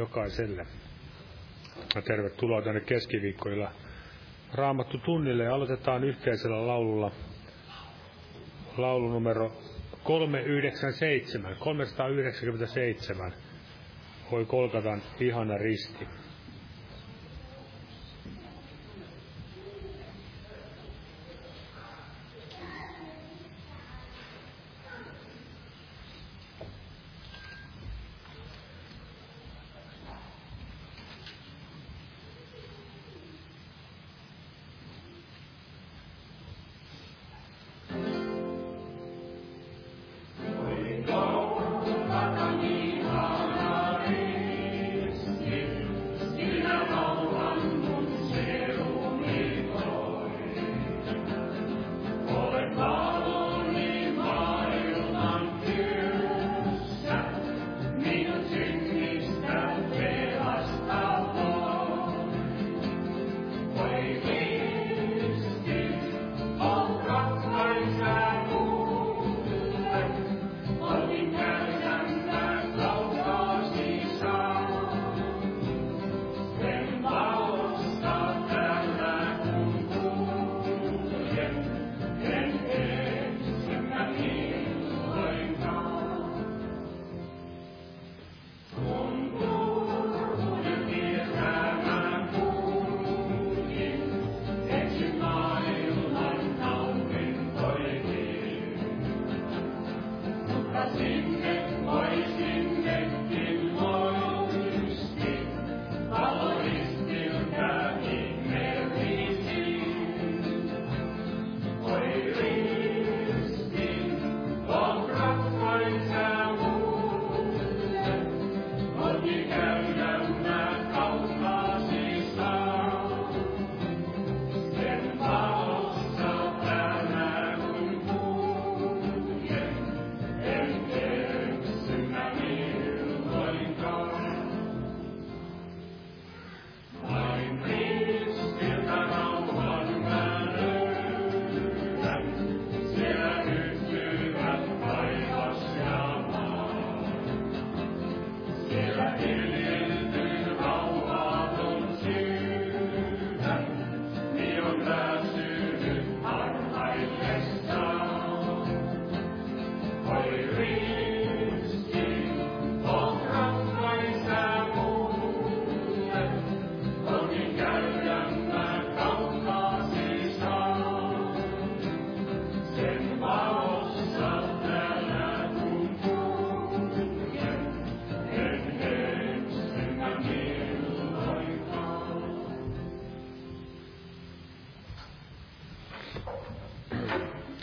jokaiselle. Ja tervetuloa tänne keskiviikkoilla Raamattu tunnille ja aloitetaan yhteisellä laululla laulu numero 397, 397. Voi Kolkatan ihana risti.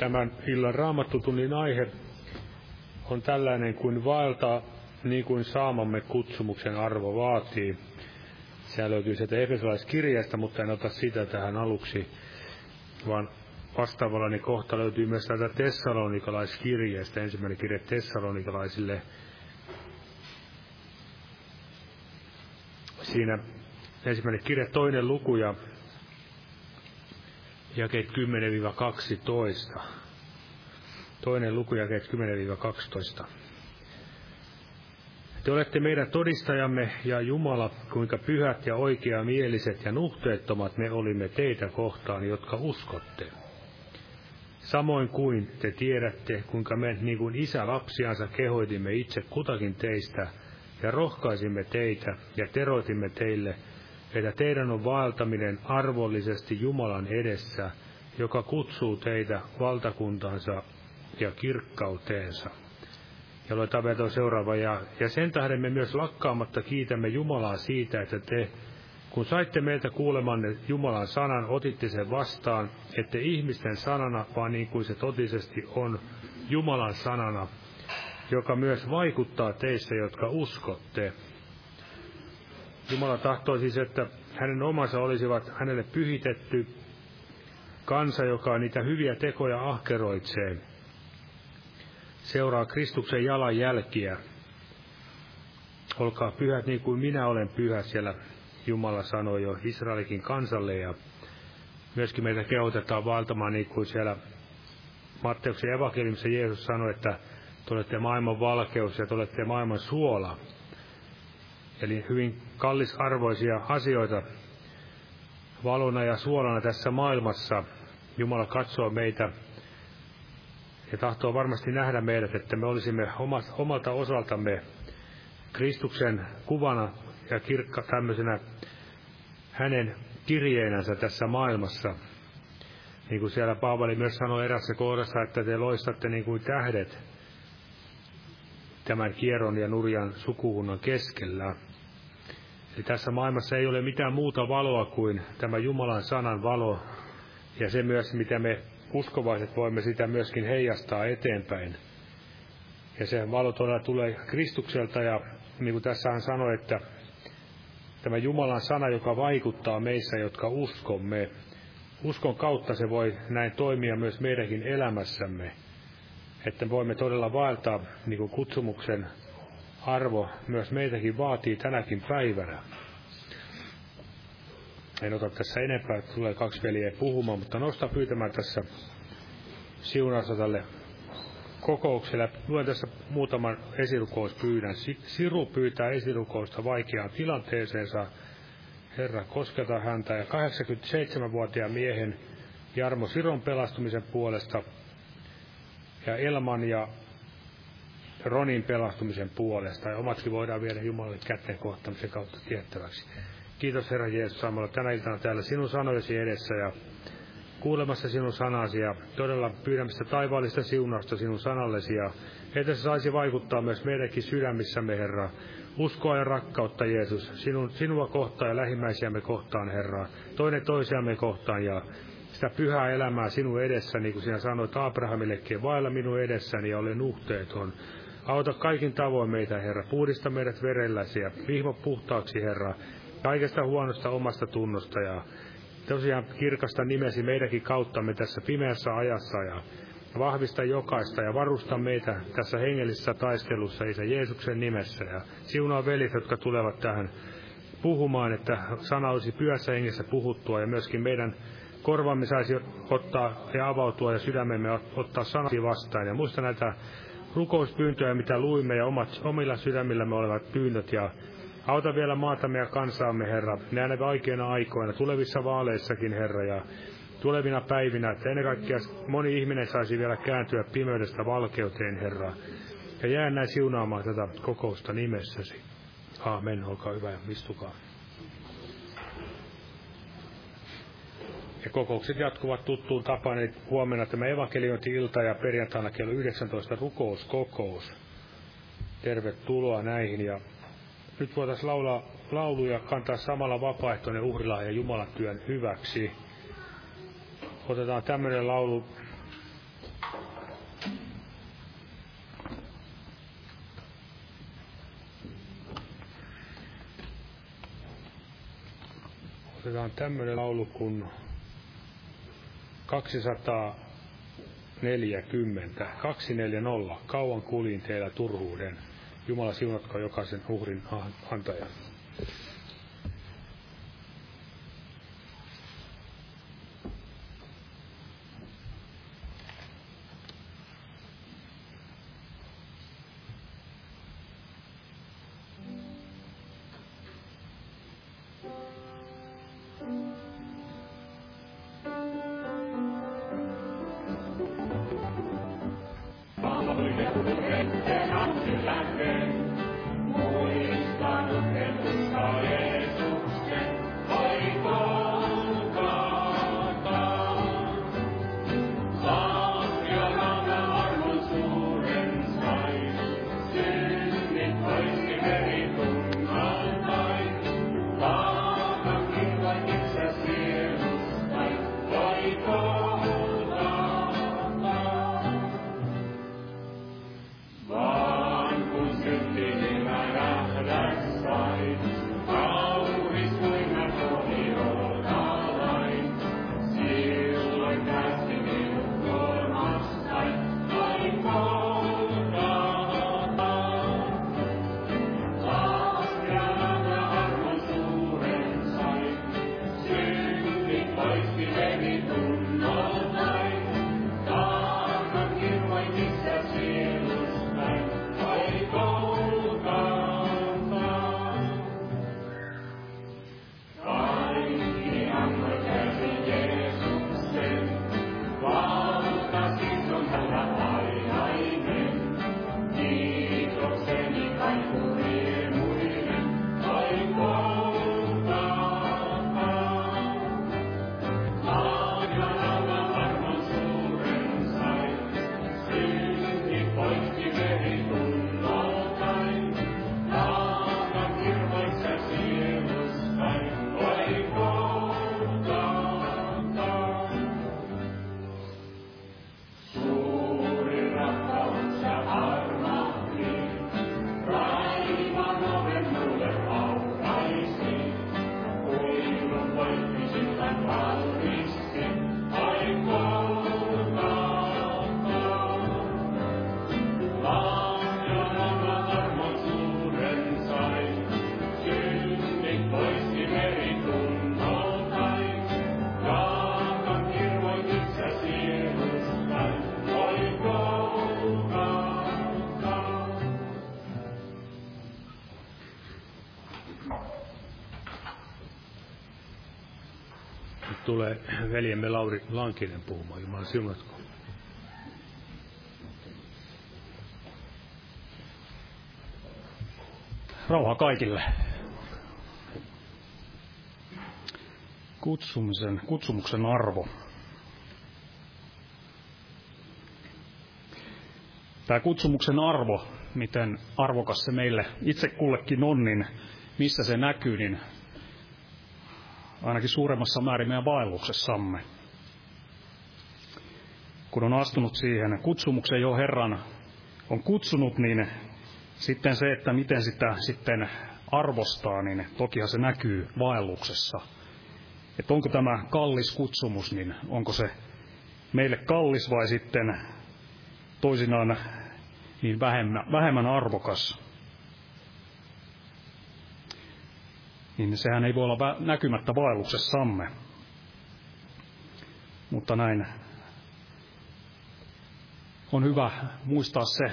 Tämän illan raamattutunnin aihe on tällainen kuin vaeltaa niin kuin saamamme kutsumuksen arvo vaatii. Se löytyy sieltä Efesolaiskirjasta, mutta en ota sitä tähän aluksi, vaan vastaavallani kohta löytyy myös täältä Tessalonikalaiskirjeestä, ensimmäinen kirje Tessalonikalaisille. Siinä ensimmäinen kirje toinen luku ja jakeet 10-12. Toinen luku jakeet 10-12. Te olette meidän todistajamme ja Jumala, kuinka pyhät ja oikeamieliset ja nuhteettomat me olimme teitä kohtaan, jotka uskotte. Samoin kuin te tiedätte, kuinka me niin kuin isä lapsiansa kehoitimme itse kutakin teistä ja rohkaisimme teitä ja teroitimme teille, että teidän on vaeltaminen arvollisesti Jumalan edessä, joka kutsuu teitä valtakuntansa ja kirkkauteensa. Ja luetaan vielä seuraava. Ja, ja sen tähden me myös lakkaamatta kiitämme Jumalaa siitä, että te, kun saitte meiltä kuulemanne Jumalan sanan, otitte sen vastaan, ette ihmisten sanana, vaan niin kuin se totisesti on Jumalan sanana, joka myös vaikuttaa teissä, jotka uskotte. Jumala tahtoi siis, että hänen omansa olisivat hänelle pyhitetty kansa, joka niitä hyviä tekoja ahkeroitsee, seuraa Kristuksen jalanjälkiä. Olkaa pyhät niin kuin minä olen pyhä, siellä Jumala sanoi jo Israelikin kansalle ja myöskin meitä kehotetaan valtamaan niin kuin siellä Matteuksen evankeliumissa Jeesus sanoi, että te olette maailman valkeus ja te olette maailman suola. Eli hyvin kallisarvoisia asioita valona ja suolana tässä maailmassa. Jumala katsoo meitä ja tahtoo varmasti nähdä meidät, että me olisimme omalta osaltamme Kristuksen kuvana ja kirkka tämmöisenä hänen kirjeenänsä tässä maailmassa. Niin kuin siellä Paavali myös sanoi erässä kohdassa, että te loistatte niin kuin tähdet tämän kierron ja nurjan sukuhunnan keskellä. Eli tässä maailmassa ei ole mitään muuta valoa kuin tämä Jumalan sanan valo, ja se myös, mitä me uskovaiset voimme sitä myöskin heijastaa eteenpäin. Ja se valo todella tulee Kristukselta, ja niin kuin tässä hän sanoi, että tämä Jumalan sana, joka vaikuttaa meissä, jotka uskomme, uskon kautta se voi näin toimia myös meidänkin elämässämme, että voimme todella vaeltaa niin kuin kutsumuksen arvo myös meitäkin vaatii tänäkin päivänä. En ota tässä enempää, että tulee kaksi veljeä puhumaan, mutta nosta pyytämään tässä siunausta tälle kokoukselle. Luen tässä muutaman esirukouspyydän. Siru pyytää esirukousta vaikeaan tilanteeseensa. Herra, kosketa häntä. Ja 87-vuotiaan miehen Jarmo Siron pelastumisen puolesta ja Elman ja Ronin pelastumisen puolesta. Ja omatkin voidaan viedä Jumalalle käteen kohtamisen kautta tiettäväksi. Kiitos Herra Jeesus, olla tänä iltana täällä sinun sanojesi edessä ja kuulemassa sinun sanasi ja todella pyydämistä taivaallista siunausta sinun sanallesi ja että se saisi vaikuttaa myös meidänkin sydämissämme, Herra. Uskoa ja rakkautta, Jeesus, sinun, sinua kohtaan ja lähimmäisiämme kohtaan, Herra. Toinen toisiamme kohtaan ja sitä pyhää elämää sinun edessä, niin kuin sinä sanoit Abrahamillekin, vailla minun edessäni ja olen nuhteeton. Auta kaikin tavoin meitä, Herra. Puhdista meidät verelläsi ja vihmo puhtaaksi, Herra, kaikesta huonosta omasta tunnosta ja tosiaan kirkasta nimesi meidänkin kauttamme tässä pimeässä ajassa ja vahvista jokaista ja varusta meitä tässä hengellisessä taistelussa Isä Jeesuksen nimessä ja siunaa velit, jotka tulevat tähän puhumaan, että sana olisi pyössä hengessä puhuttua ja myöskin meidän korvamme saisi ottaa ja avautua ja sydämemme ottaa sanasi vastaan. Ja muista näitä rukouspyyntöjä, mitä luimme ja omat, omilla sydämillämme olevat pyynnöt ja Auta vielä maatamme ja kansaamme, Herra, näinä vaikeina aikoina, tulevissa vaaleissakin, Herra, ja tulevina päivinä, että ennen kaikkea moni ihminen saisi vielä kääntyä pimeydestä valkeuteen, Herra. Ja jää näin siunaamaan tätä kokousta nimessäsi. Aamen, olkaa hyvä ja istukaa. Ja kokoukset jatkuvat tuttuun tapaan, eli huomenna tämä evankeliointi-ilta ja perjantaina kello 19 rukouskokous. Tervetuloa näihin ja nyt voitaisiin laulaa lauluja, kantaa samalla vapaaehtoinen uhrilahja Jumalan työn hyväksi. Otetaan tämmöinen laulu. Otetaan tämmöinen laulu kuin 240, 240, kauan kulin teillä turhuuden. Jumala siunatko jokaisen uhrin antajan. Tulee veljemme Lauri Lankinen puhumaan. Jumala siunatko. Rauha kaikille. Kutsumisen, kutsumuksen arvo. Tämä kutsumuksen arvo, miten arvokas se meille itse kullekin on, niin missä se näkyy, niin ainakin suuremmassa määrin meidän vaelluksessamme. Kun on astunut siihen kutsumukseen, jo Herran on kutsunut, niin sitten se, että miten sitä sitten arvostaa, niin tokihan se näkyy vaelluksessa. Että onko tämä kallis kutsumus, niin onko se meille kallis vai sitten toisinaan niin vähemmän, vähemmän arvokas. Niin sehän ei voi olla näkymättä vaelluksessamme. Mutta näin on hyvä muistaa se,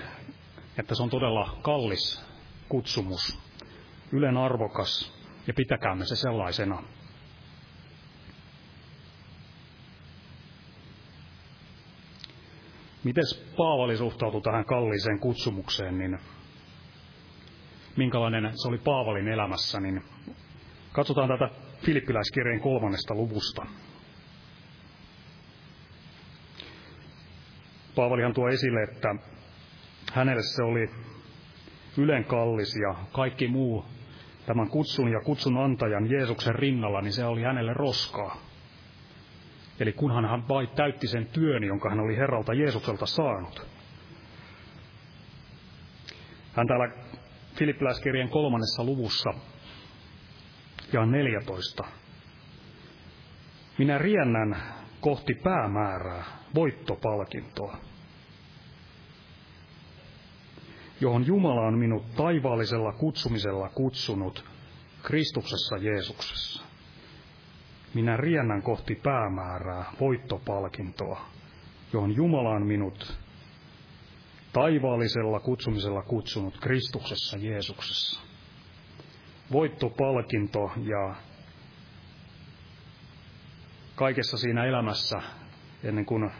että se on todella kallis kutsumus, ylen arvokas, ja pitäkäämme se sellaisena. Miten Paavali suhtautui tähän kalliiseen kutsumukseen, niin minkälainen se oli Paavalin elämässä, niin katsotaan tätä Filippiläiskirjeen kolmannesta luvusta. Paavalihan tuo esille, että hänelle se oli ylen kallis ja kaikki muu tämän kutsun ja kutsun antajan Jeesuksen rinnalla, niin se oli hänelle roskaa. Eli kunhan hän vain täytti sen työn, jonka hän oli Herralta Jeesukselta saanut. Hän täällä Filippiläiskirjan kolmannessa luvussa ja 14. Minä riennän kohti päämäärää, voittopalkintoa, johon Jumala on minut taivaallisella kutsumisella kutsunut Kristuksessa Jeesuksessa. Minä riennän kohti päämäärää, voittopalkintoa, johon Jumala on minut taivaallisella kutsumisella kutsunut Kristuksessa Jeesuksessa. Voittopalkinto ja kaikessa siinä elämässä, ennen kuin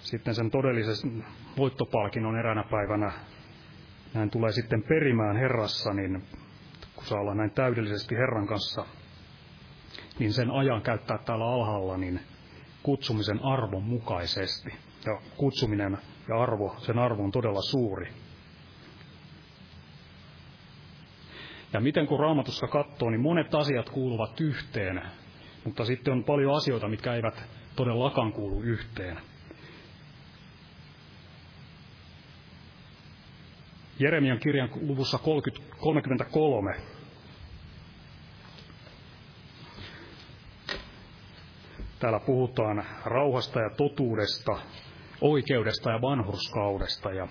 sitten sen todellisen voittopalkinnon eräänä päivänä näin tulee sitten perimään Herrassa, niin kun saa olla näin täydellisesti Herran kanssa niin sen ajan käyttää täällä alhaalla niin kutsumisen arvon mukaisesti. Ja kutsuminen ja arvo, sen arvo on todella suuri. Ja miten kun raamatussa katsoo, niin monet asiat kuuluvat yhteen, mutta sitten on paljon asioita, mitkä eivät todellakaan kuulu yhteen. Jeremian kirjan luvussa 30, 33 Täällä puhutaan rauhasta ja totuudesta, oikeudesta ja vanhurskaudesta. Ja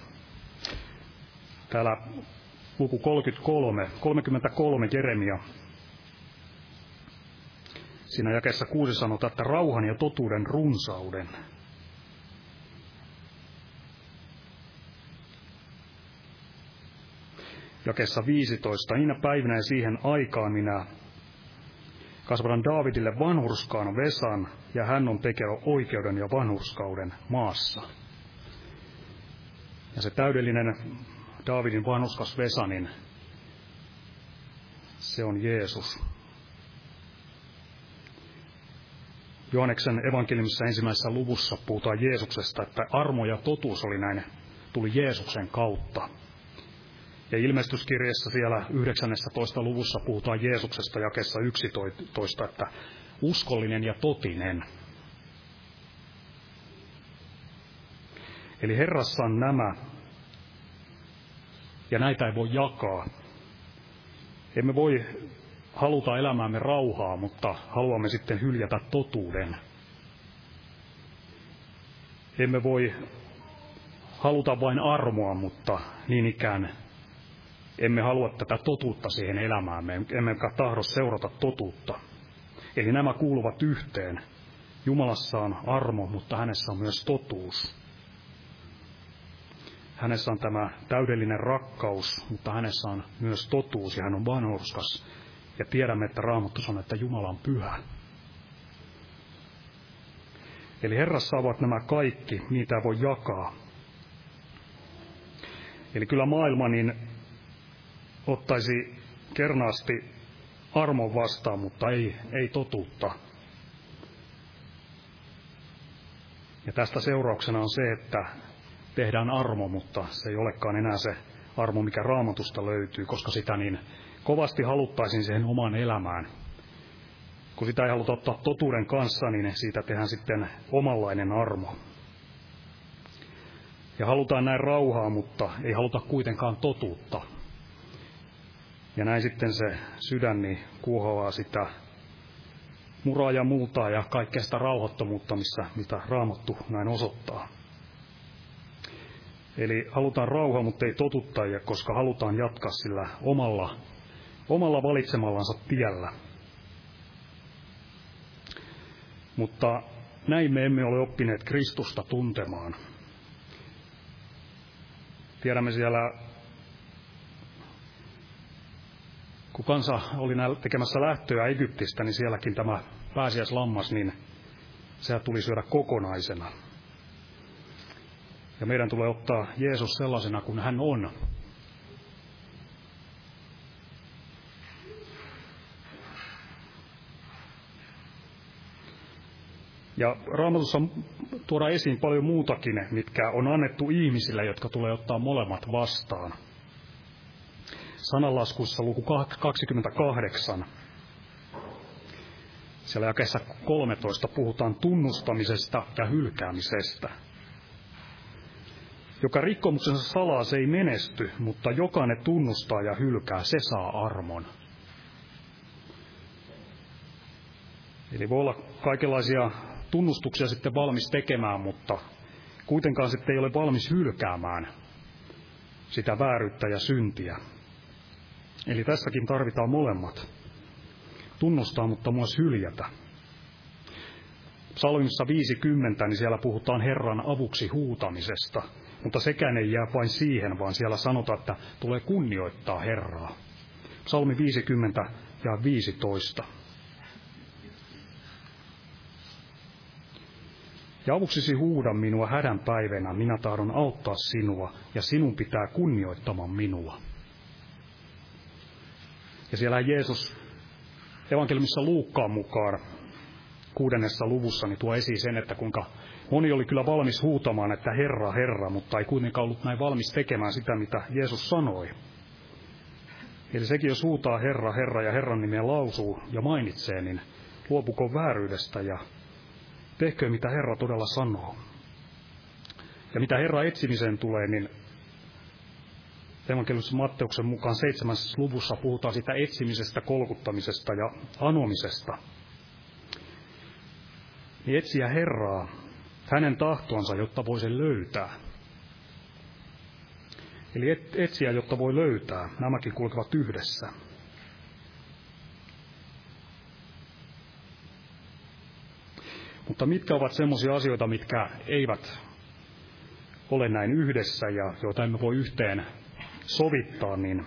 täällä luku 33, 33 Jeremia. Siinä jakessa kuusi sanotaan, että rauhan ja totuuden runsauden. Jakessa 15. Niinä päivinä ja siihen aikaan minä kasvatan Daavidille vanhurskaan Vesan, ja hän on tekevä oikeuden ja vanhurskauden maassa. Ja se täydellinen Daavidin vanhurskas Vesa, niin se on Jeesus. Johanneksen evankeliumissa ensimmäisessä luvussa puhutaan Jeesuksesta, että armo ja totuus oli näin, tuli Jeesuksen kautta. Ja ilmestyskirjassa siellä 19. luvussa puhutaan Jeesuksesta jakessa 11, että uskollinen ja totinen. Eli Herrassa on nämä, ja näitä ei voi jakaa. Emme voi haluta elämäämme rauhaa, mutta haluamme sitten hyljätä totuuden. Emme voi haluta vain armoa, mutta niin ikään emme halua tätä totuutta siihen elämäämme, emmekä tahdo seurata totuutta. Eli nämä kuuluvat yhteen. Jumalassa on armo, mutta hänessä on myös totuus. Hänessä on tämä täydellinen rakkaus, mutta hänessä on myös totuus ja hän on vanhurskas. Ja tiedämme, että Raamattu on, että Jumala on pyhä. Eli Herrassa ovat nämä kaikki, niitä voi jakaa. Eli kyllä maailma niin ottaisi kernaasti armon vastaan, mutta ei, ei totuutta. Ja tästä seurauksena on se, että tehdään armo, mutta se ei olekaan enää se armo, mikä raamatusta löytyy, koska sitä niin kovasti haluttaisiin siihen omaan elämään. Kun sitä ei haluta ottaa totuuden kanssa, niin siitä tehdään sitten omanlainen armo. Ja halutaan näin rauhaa, mutta ei haluta kuitenkaan totuutta. Ja näin sitten se sydän niin kuohoaa sitä muraa ja multaa ja kaikkea sitä rauhattomuutta, missä, mitä raamattu näin osoittaa. Eli halutaan rauhaa, mutta ei totuttajia, koska halutaan jatkaa sillä omalla, omalla valitsemallansa tiellä. Mutta näin me emme ole oppineet Kristusta tuntemaan. Tiedämme siellä, kun kansa oli tekemässä lähtöä Egyptistä, niin sielläkin tämä pääsiäislammas, niin se tuli syödä kokonaisena. Ja meidän tulee ottaa Jeesus sellaisena kuin hän on. Ja Raamatussa tuoda esiin paljon muutakin, mitkä on annettu ihmisille, jotka tulee ottaa molemmat vastaan. Sananlaskussa luku 28. Siellä jakeessa 13 puhutaan tunnustamisesta ja hylkäämisestä. Joka rikkomuksensa salaa se ei menesty, mutta jokainen tunnustaa ja hylkää, se saa armon. Eli voi olla kaikenlaisia tunnustuksia sitten valmis tekemään, mutta kuitenkaan sitten ei ole valmis hylkäämään sitä vääryyttä ja syntiä. Eli tässäkin tarvitaan molemmat. Tunnustaa, mutta myös hyljätä. Psalmissa 50, niin siellä puhutaan Herran avuksi huutamisesta. Mutta sekään ei jää vain siihen, vaan siellä sanotaan, että tulee kunnioittaa Herraa. Psalmi 50 ja 15. Ja avuksisi huuda minua hädän päivänä, minä tahdon auttaa sinua, ja sinun pitää kunnioittamaan minua. Ja siellä Jeesus evankeliumissa Luukkaan mukaan kuudennessa luvussa niin tuo esiin sen, että kuinka moni oli kyllä valmis huutamaan, että Herra, Herra, mutta ei kuitenkaan ollut näin valmis tekemään sitä, mitä Jeesus sanoi. Eli sekin, jos huutaa Herra, Herra ja Herran nimeä lausuu ja mainitsee, niin luopuko vääryydestä ja tehkö mitä Herra todella sanoo. Ja mitä Herra etsimiseen tulee, niin evankeliumissa Matteuksen mukaan seitsemässä luvussa puhutaan sitä etsimisestä, kolkuttamisesta ja anomisesta. Niin etsiä Herraa, hänen tahtoansa, jotta voi sen löytää. Eli et, etsiä, jotta voi löytää. Nämäkin kulkevat yhdessä. Mutta mitkä ovat semmoisia asioita, mitkä eivät ole näin yhdessä ja joita emme voi yhteen sovittaa, niin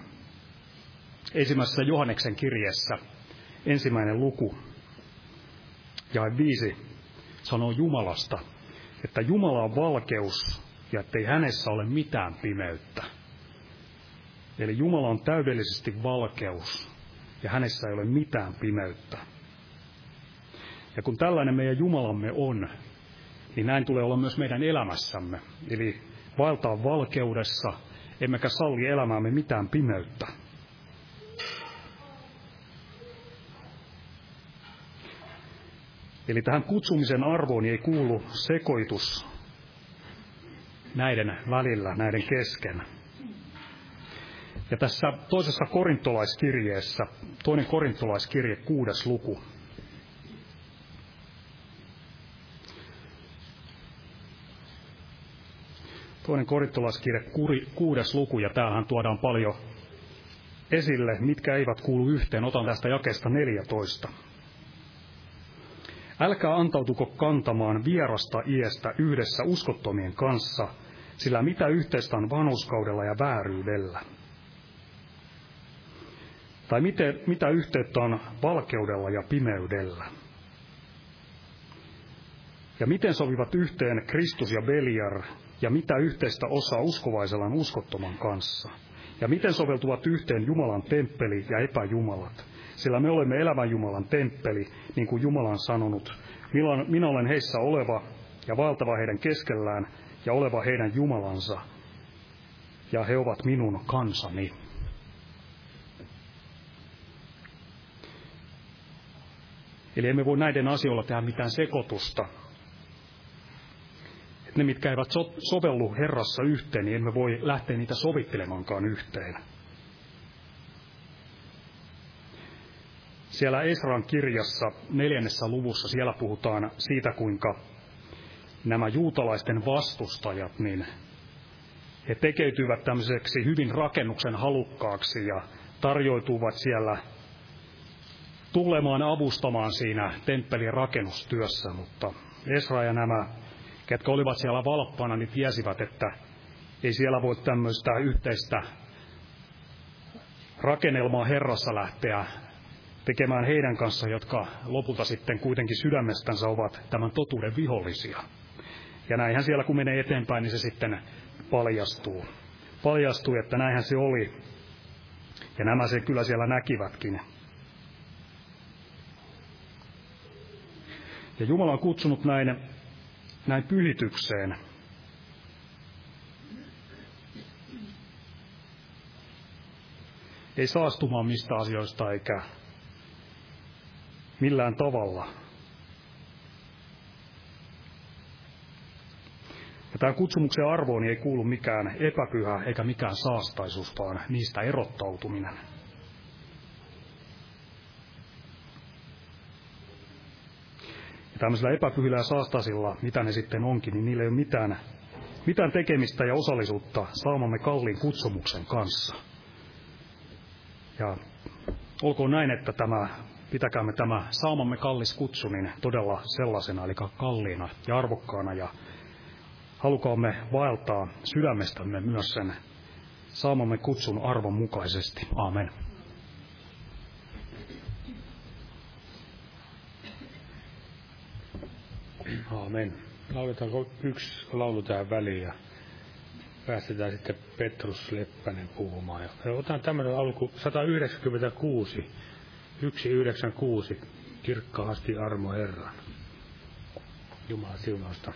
ensimmäisessä Johanneksen kirjeessä ensimmäinen luku, ja viisi, sanoo Jumalasta, että Jumala on valkeus ja ettei hänessä ole mitään pimeyttä. Eli Jumala on täydellisesti valkeus ja hänessä ei ole mitään pimeyttä. Ja kun tällainen meidän Jumalamme on, niin näin tulee olla myös meidän elämässämme. Eli vaeltaa valkeudessa, emmekä salli elämäämme mitään pimeyttä. Eli tähän kutsumisen arvoon ei kuulu sekoitus näiden välillä, näiden kesken. Ja tässä toisessa korintolaiskirjeessä, toinen korintolaiskirje, kuudes luku, Toinen korintolaiskirja, kuudes luku, ja tämähän tuodaan paljon esille, mitkä eivät kuulu yhteen. Otan tästä jakesta 14. Älkää antautuko kantamaan vierasta iestä yhdessä uskottomien kanssa, sillä mitä yhteistä on vanhuskaudella ja vääryydellä? Tai miten, mitä yhteyttä on valkeudella ja pimeydellä? Ja miten sovivat yhteen Kristus ja Beliar, ja mitä yhteistä osaa uskovaisella on uskottoman kanssa? Ja miten soveltuvat yhteen Jumalan temppeli ja epäjumalat? Sillä me olemme elävän Jumalan temppeli, niin kuin Jumala on sanonut. Minä olen heissä oleva ja valtava heidän keskellään ja oleva heidän Jumalansa. Ja he ovat minun kansani. Eli emme voi näiden asioilla tehdä mitään sekoitusta. Ne, mitkä eivät so- sovellu Herrassa yhteen, niin emme voi lähteä niitä sovittelemaankaan yhteen. Siellä Esran kirjassa neljännessä luvussa siellä puhutaan siitä, kuinka nämä juutalaisten vastustajat, niin he tekeytyvät tämmöiseksi hyvin rakennuksen halukkaaksi ja tarjoituvat siellä tulemaan avustamaan siinä temppelin rakennustyössä, mutta Esra ja nämä, ketkä olivat siellä valppaana, niin tiesivät, että ei siellä voi tämmöistä yhteistä rakennelmaa Herrassa lähteä tekemään heidän kanssa, jotka lopulta sitten kuitenkin sydämestänsä ovat tämän totuuden vihollisia. Ja näinhän siellä kun menee eteenpäin, niin se sitten paljastuu. Paljastuu, että näinhän se oli. Ja nämä se kyllä siellä näkivätkin. Ja Jumala on kutsunut näin, näin pyhitykseen. Ei saastumaan mistä asioista eikä millään tavalla. Ja tämän kutsumuksen arvoon ei kuulu mikään epäpyhä eikä mikään saastaisuus, vaan niistä erottautuminen. Ja tämmöisillä epäpyhillä ja saastasilla, mitä ne sitten onkin, niin niillä ei ole mitään, mitään tekemistä ja osallisuutta saamamme kalliin kutsumuksen kanssa. Ja olkoon näin, että tämä pitäkäämme tämä saamamme kallis kutsu niin todella sellaisena, eli kalliina ja arvokkaana, ja halukaamme vaeltaa sydämestämme myös sen saamamme kutsun arvon mukaisesti. Amen. Aamen. Lauletaanko yksi laulu tähän väliin ja päästetään sitten Petrus Leppänen puhumaan. Ja otan tämmöinen alku 196. 196. Kirkkaasti armo Herran. Jumala siunausta.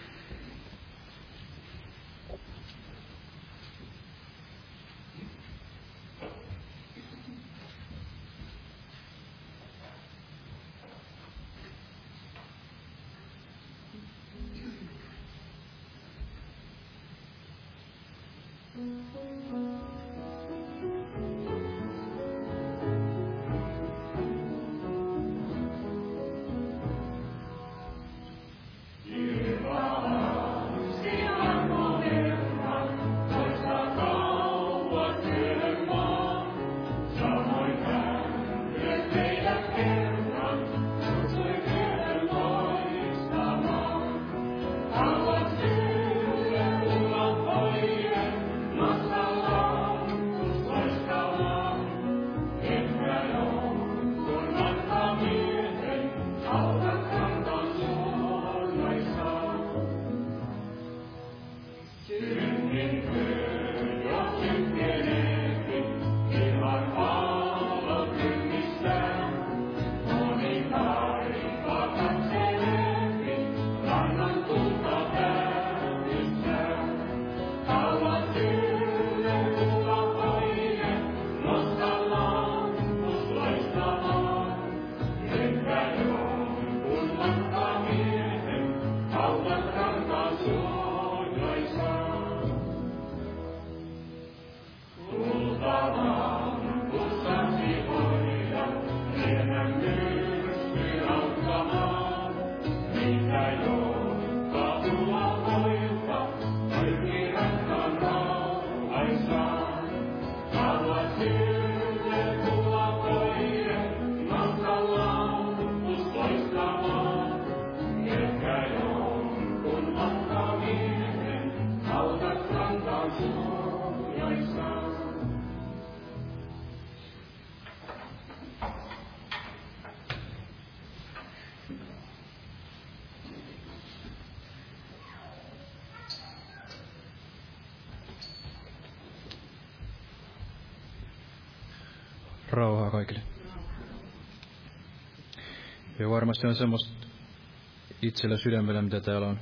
Varmasti on semmoista itsellä sydämellä, mitä täällä on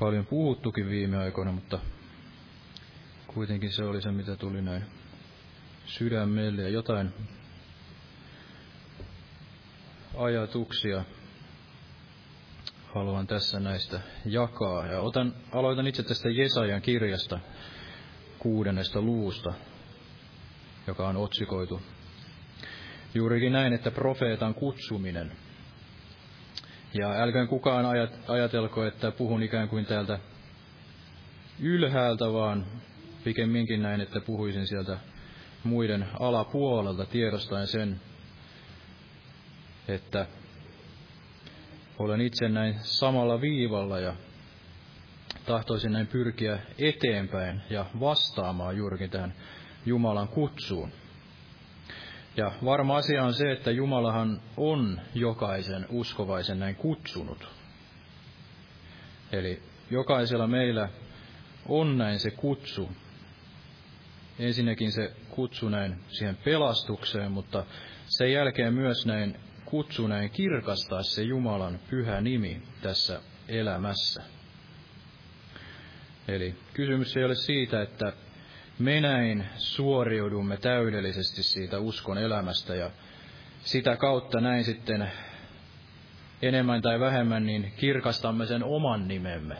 paljon puhuttukin viime aikoina, mutta kuitenkin se oli se, mitä tuli näin sydämelle ja jotain ajatuksia haluan tässä näistä jakaa. Ja otan, aloitan itse tästä Jesajan kirjasta kuudennesta luusta, joka on otsikoitu juurikin näin, että profeetan kutsuminen. Ja älköön kukaan ajatelko, että puhun ikään kuin täältä ylhäältä, vaan pikemminkin näin, että puhuisin sieltä muiden alapuolelta tiedostaen sen, että olen itse näin samalla viivalla ja tahtoisin näin pyrkiä eteenpäin ja vastaamaan juurikin tähän Jumalan kutsuun. Ja varma asia on se, että Jumalahan on jokaisen uskovaisen näin kutsunut. Eli jokaisella meillä on näin se kutsu. Ensinnäkin se kutsu näin siihen pelastukseen, mutta sen jälkeen myös näin kutsu näin kirkastaa se Jumalan pyhä nimi tässä elämässä. Eli kysymys ei ole siitä, että me näin suoriudumme täydellisesti siitä uskon elämästä ja sitä kautta näin sitten enemmän tai vähemmän niin kirkastamme sen oman nimemme.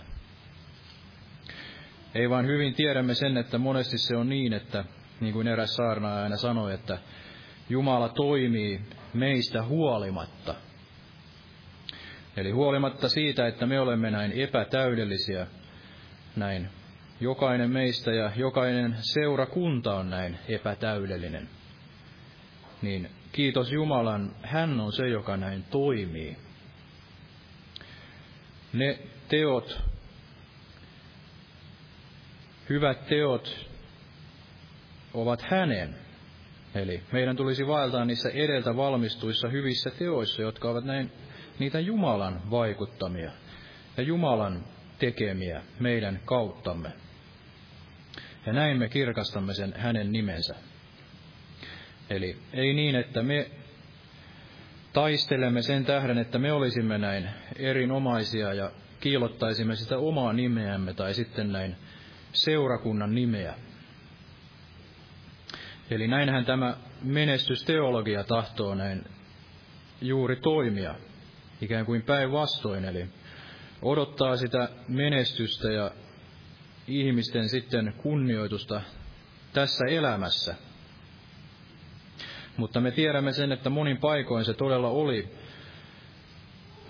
Ei vaan hyvin tiedämme sen, että monesti se on niin, että niin kuin eräs saarnaaja aina sanoi, että Jumala toimii meistä huolimatta. Eli huolimatta siitä, että me olemme näin epätäydellisiä, näin jokainen meistä ja jokainen seurakunta on näin epätäydellinen, niin kiitos Jumalan, hän on se, joka näin toimii. Ne teot, hyvät teot, ovat hänen Eli meidän tulisi vaeltaa niissä edeltä valmistuissa hyvissä teoissa, jotka ovat näin niitä Jumalan vaikuttamia ja Jumalan tekemiä meidän kauttamme. Ja näin me kirkastamme sen hänen nimensä. Eli ei niin, että me taistelemme sen tähden, että me olisimme näin erinomaisia ja kiilottaisimme sitä omaa nimeämme tai sitten näin seurakunnan nimeä. Eli näinhän tämä menestysteologia tahtoo näin juuri toimia, ikään kuin päinvastoin, eli odottaa sitä menestystä ja ihmisten sitten kunnioitusta tässä elämässä. Mutta me tiedämme sen, että monin paikoin se todella oli,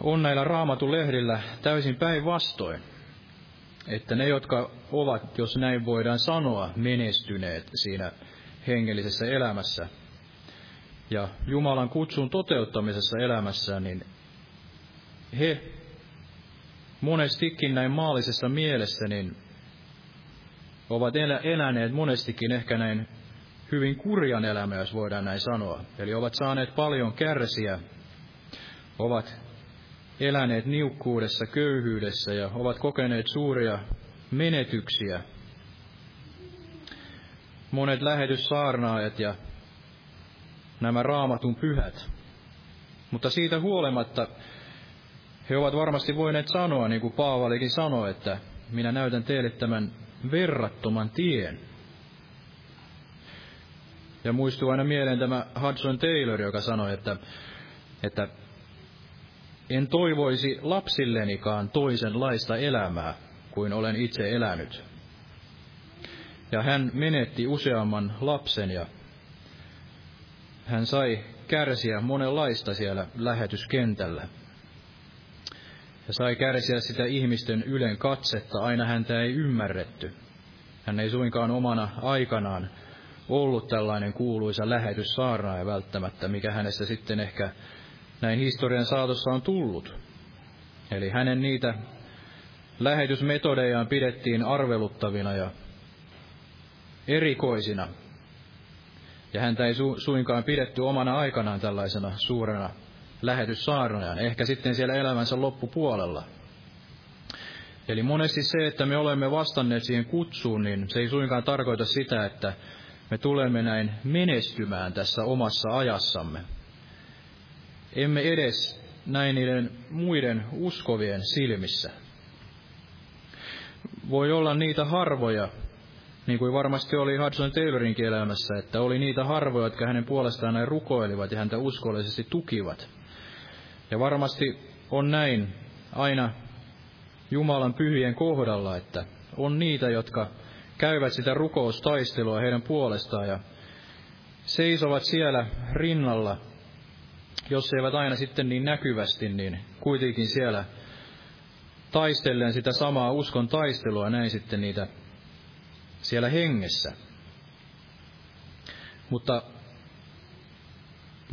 on näillä raamatun lehdillä täysin päinvastoin. Että ne, jotka ovat, jos näin voidaan sanoa, menestyneet siinä hengellisessä elämässä ja Jumalan kutsun toteuttamisessa elämässä, niin he monestikin näin maallisessa mielessä niin ovat eläneet monestikin ehkä näin hyvin kurjan elämä, jos voidaan näin sanoa. Eli ovat saaneet paljon kärsiä, ovat eläneet niukkuudessa, köyhyydessä ja ovat kokeneet suuria menetyksiä monet lähetyssaarnaajat ja nämä raamatun pyhät. Mutta siitä huolimatta he ovat varmasti voineet sanoa, niin kuin Paavalikin sanoi, että minä näytän teille tämän verrattoman tien. Ja muistuu aina mieleen tämä Hudson Taylor, joka sanoi, että, että en toivoisi lapsillenikaan toisenlaista elämää kuin olen itse elänyt ja hän menetti useamman lapsen ja hän sai kärsiä monenlaista siellä lähetyskentällä. Ja sai kärsiä sitä ihmisten ylen katsetta, aina häntä ei ymmärretty. Hän ei suinkaan omana aikanaan ollut tällainen kuuluisa lähetyssaarnaaja välttämättä, mikä hänestä sitten ehkä näin historian saatossa on tullut. Eli hänen niitä lähetysmetodejaan pidettiin arveluttavina ja erikoisina. Ja häntä ei su- suinkaan pidetty omana aikanaan tällaisena suurena lähetyssaarnajana, ehkä sitten siellä elämänsä loppupuolella. Eli monesti se, että me olemme vastanneet siihen kutsuun, niin se ei suinkaan tarkoita sitä, että me tulemme näin menestymään tässä omassa ajassamme. Emme edes näin niiden muiden uskovien silmissä. Voi olla niitä harvoja, niin kuin varmasti oli Hudson Taylorinkin elämässä, että oli niitä harvoja, jotka hänen puolestaan näin rukoilivat ja häntä uskollisesti tukivat. Ja varmasti on näin aina Jumalan pyhien kohdalla, että on niitä, jotka käyvät sitä rukoustaistelua heidän puolestaan ja seisovat siellä rinnalla, jos eivät aina sitten niin näkyvästi, niin kuitenkin siellä taistellen sitä samaa uskon taistelua, näin sitten niitä siellä hengessä. Mutta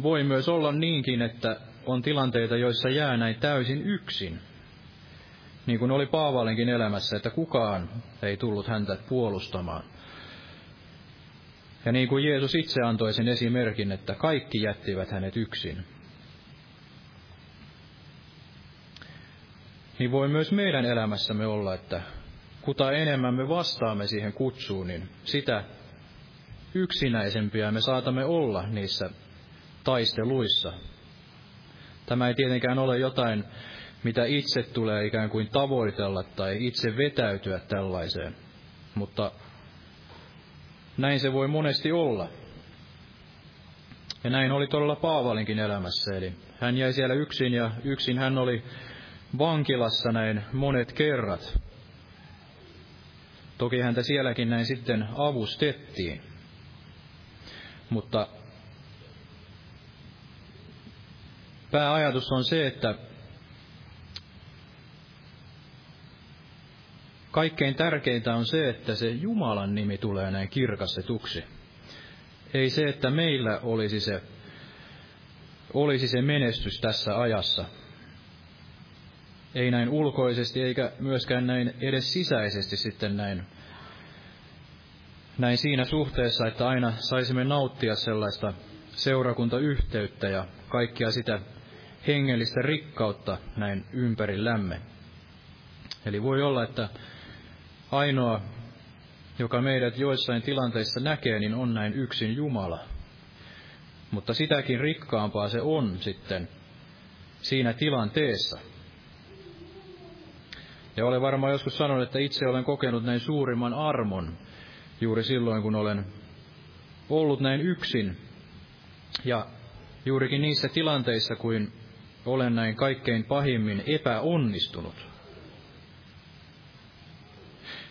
voi myös olla niinkin, että on tilanteita, joissa jää näin täysin yksin. Niin kuin oli Paavalinkin elämässä, että kukaan ei tullut häntä puolustamaan. Ja niin kuin Jeesus itse antoi sen esimerkin, että kaikki jättivät hänet yksin. Niin voi myös meidän elämässämme olla, että kuta enemmän me vastaamme siihen kutsuun, niin sitä yksinäisempiä me saatamme olla niissä taisteluissa. Tämä ei tietenkään ole jotain, mitä itse tulee ikään kuin tavoitella tai itse vetäytyä tällaiseen, mutta näin se voi monesti olla. Ja näin oli todella Paavalinkin elämässä, eli hän jäi siellä yksin ja yksin hän oli vankilassa näin monet kerrat. Toki häntä sielläkin näin sitten avustettiin. Mutta pääajatus on se, että kaikkein tärkeintä on se, että se Jumalan nimi tulee näin kirkastetuksi. Ei se, että meillä olisi se, olisi se menestys tässä ajassa, ei näin ulkoisesti eikä myöskään näin edes sisäisesti sitten näin, näin siinä suhteessa, että aina saisimme nauttia sellaista seurakuntayhteyttä ja kaikkia sitä hengellistä rikkautta näin ympärillämme. Eli voi olla, että ainoa, joka meidät joissain tilanteissa näkee, niin on näin yksin Jumala. Mutta sitäkin rikkaampaa se on sitten siinä tilanteessa. Ja olen varmaan joskus sanonut, että itse olen kokenut näin suurimman armon juuri silloin, kun olen ollut näin yksin. Ja juurikin niissä tilanteissa, kuin olen näin kaikkein pahimmin epäonnistunut.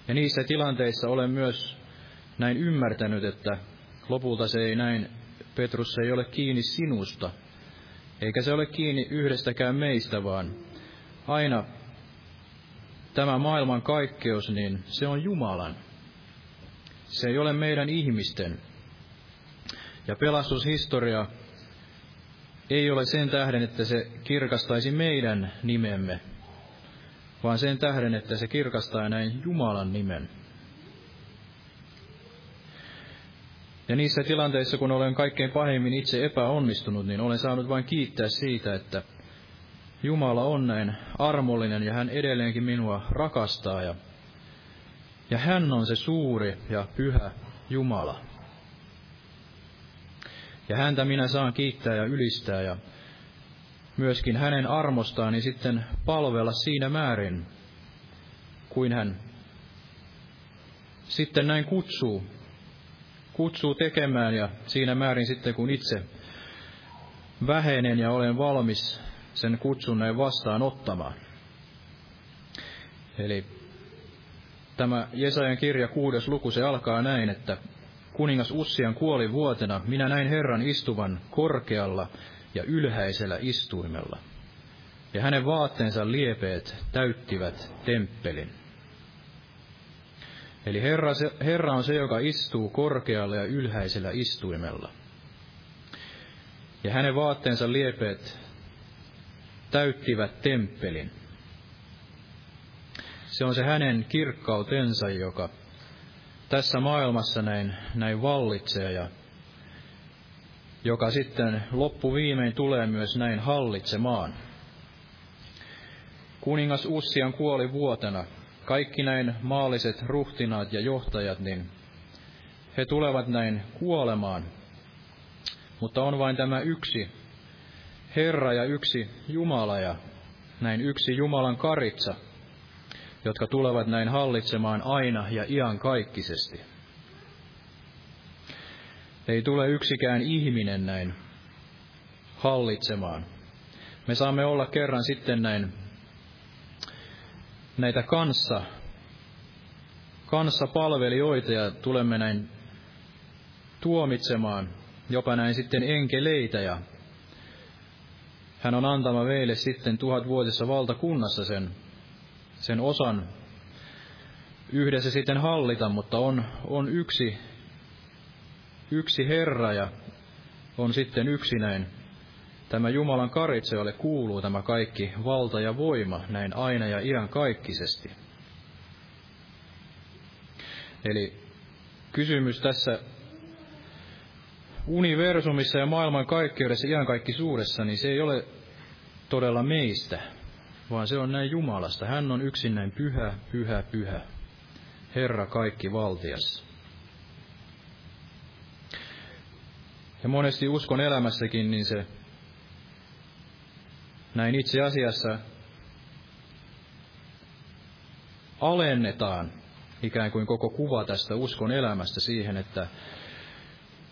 Ja niissä tilanteissa olen myös näin ymmärtänyt, että lopulta se ei näin, Petrus se ei ole kiinni sinusta, eikä se ole kiinni yhdestäkään meistä, vaan aina tämä maailman kaikkeus, niin se on Jumalan. Se ei ole meidän ihmisten. Ja pelastushistoria ei ole sen tähden, että se kirkastaisi meidän nimemme, vaan sen tähden, että se kirkastaa näin Jumalan nimen. Ja niissä tilanteissa, kun olen kaikkein pahimmin itse epäonnistunut, niin olen saanut vain kiittää siitä, että Jumala on näin armollinen ja hän edelleenkin minua rakastaa ja, ja hän on se suuri ja pyhä Jumala. Ja häntä minä saan kiittää ja ylistää ja myöskin hänen armostaan niin sitten palvella siinä määrin, kuin hän sitten näin kutsuu, kutsuu tekemään ja siinä määrin sitten kun itse vähenen ja olen valmis sen kutsun näin vastaanottamaan. Eli tämä Jesajan kirja kuudes luku, se alkaa näin, että kuningas Ussian kuoli vuotena, minä näin Herran istuvan korkealla ja ylhäisellä istuimella. Ja hänen vaatteensa liepeet täyttivät temppelin. Eli Herra, Herra on se, joka istuu korkealla ja ylhäisellä istuimella. Ja hänen vaatteensa liepeet täyttivät temppelin. Se on se hänen kirkkautensa, joka tässä maailmassa näin, näin vallitsee ja joka sitten loppuviimein tulee myös näin hallitsemaan. Kuningas Ussian kuoli vuotena. Kaikki näin maalliset ruhtinaat ja johtajat, niin he tulevat näin kuolemaan. Mutta on vain tämä yksi Herra ja yksi Jumala ja näin yksi Jumalan karitsa, jotka tulevat näin hallitsemaan aina ja iankaikkisesti. Ei tule yksikään ihminen näin hallitsemaan. Me saamme olla kerran sitten näin näitä kanssa, kanssapalvelijoita ja tulemme näin tuomitsemaan jopa näin sitten enkeleitä ja hän on antama meille sitten tuhatvuotisessa valtakunnassa sen, sen osan yhdessä sitten hallita, mutta on, on yksi, yksi Herra ja on sitten yksinäin tämä Jumalan karitse, jolle kuuluu tämä kaikki valta ja voima näin aina ja iän kaikkisesti. Eli kysymys tässä universumissa ja maailman kaikkeudessa, suuressa, niin se ei ole todella meistä, vaan se on näin Jumalasta. Hän on yksin näin pyhä, pyhä, pyhä. Herra kaikki valtias. Ja monesti uskon elämässäkin, niin se näin itse asiassa alennetaan ikään kuin koko kuva tästä uskon elämästä siihen, että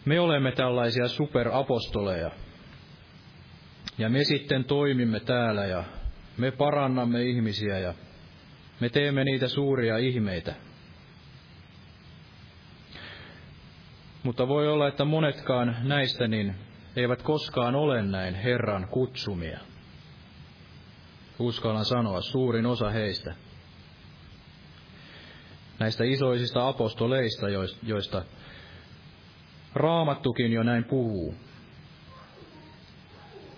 me olemme tällaisia superapostoleja. Ja me sitten toimimme täällä ja me parannamme ihmisiä ja me teemme niitä suuria ihmeitä. Mutta voi olla, että monetkaan näistä niin eivät koskaan ole näin Herran kutsumia. Uskallan sanoa, suurin osa heistä. Näistä isoisista apostoleista, joista Raamattukin jo näin puhuu.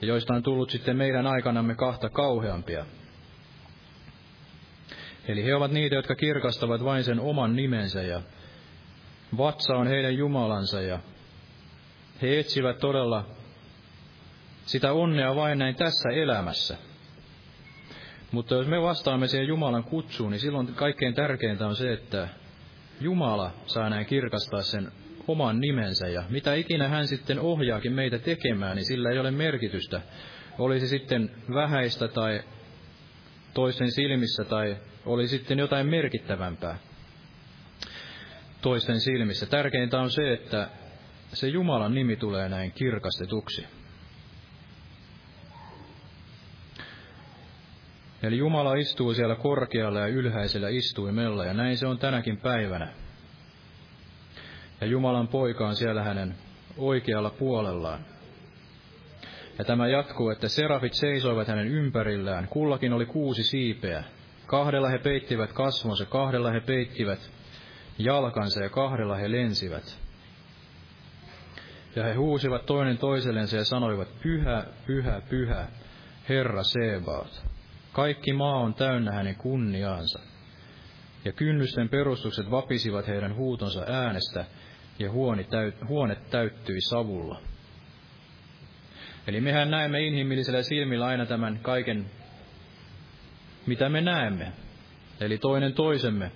Ja joista on tullut sitten meidän aikanamme kahta kauheampia. Eli he ovat niitä, jotka kirkastavat vain sen oman nimensä ja vatsa on heidän Jumalansa ja he etsivät todella sitä onnea vain näin tässä elämässä. Mutta jos me vastaamme siihen Jumalan kutsuun, niin silloin kaikkein tärkeintä on se, että Jumala saa näin kirkastaa sen oman nimensä ja mitä ikinä hän sitten ohjaakin meitä tekemään, niin sillä ei ole merkitystä. Olisi sitten vähäistä tai toisten silmissä tai oli sitten jotain merkittävämpää toisten silmissä. Tärkeintä on se, että se Jumalan nimi tulee näin kirkastetuksi. Eli Jumala istuu siellä korkealla ja ylhäisellä istuimella, ja näin se on tänäkin päivänä. Ja Jumalan poika on siellä hänen oikealla puolellaan. Ja tämä jatkuu, että serafit seisoivat hänen ympärillään, kullakin oli kuusi siipeä. Kahdella he peittivät kasvonsa, kahdella he peittivät jalkansa ja kahdella he lensivät. Ja he huusivat toinen toisellensa ja sanoivat, Pyhä, pyhä, pyhä, Herra Sebaot. Kaikki maa on täynnä hänen kunniaansa. Ja kynnysten perustukset vapisivat heidän huutonsa äänestä, ja huone, täyt, huone täyttyi savulla. Eli mehän näemme inhimillisellä silmillä aina tämän kaiken, mitä me näemme. Eli toinen toisemme,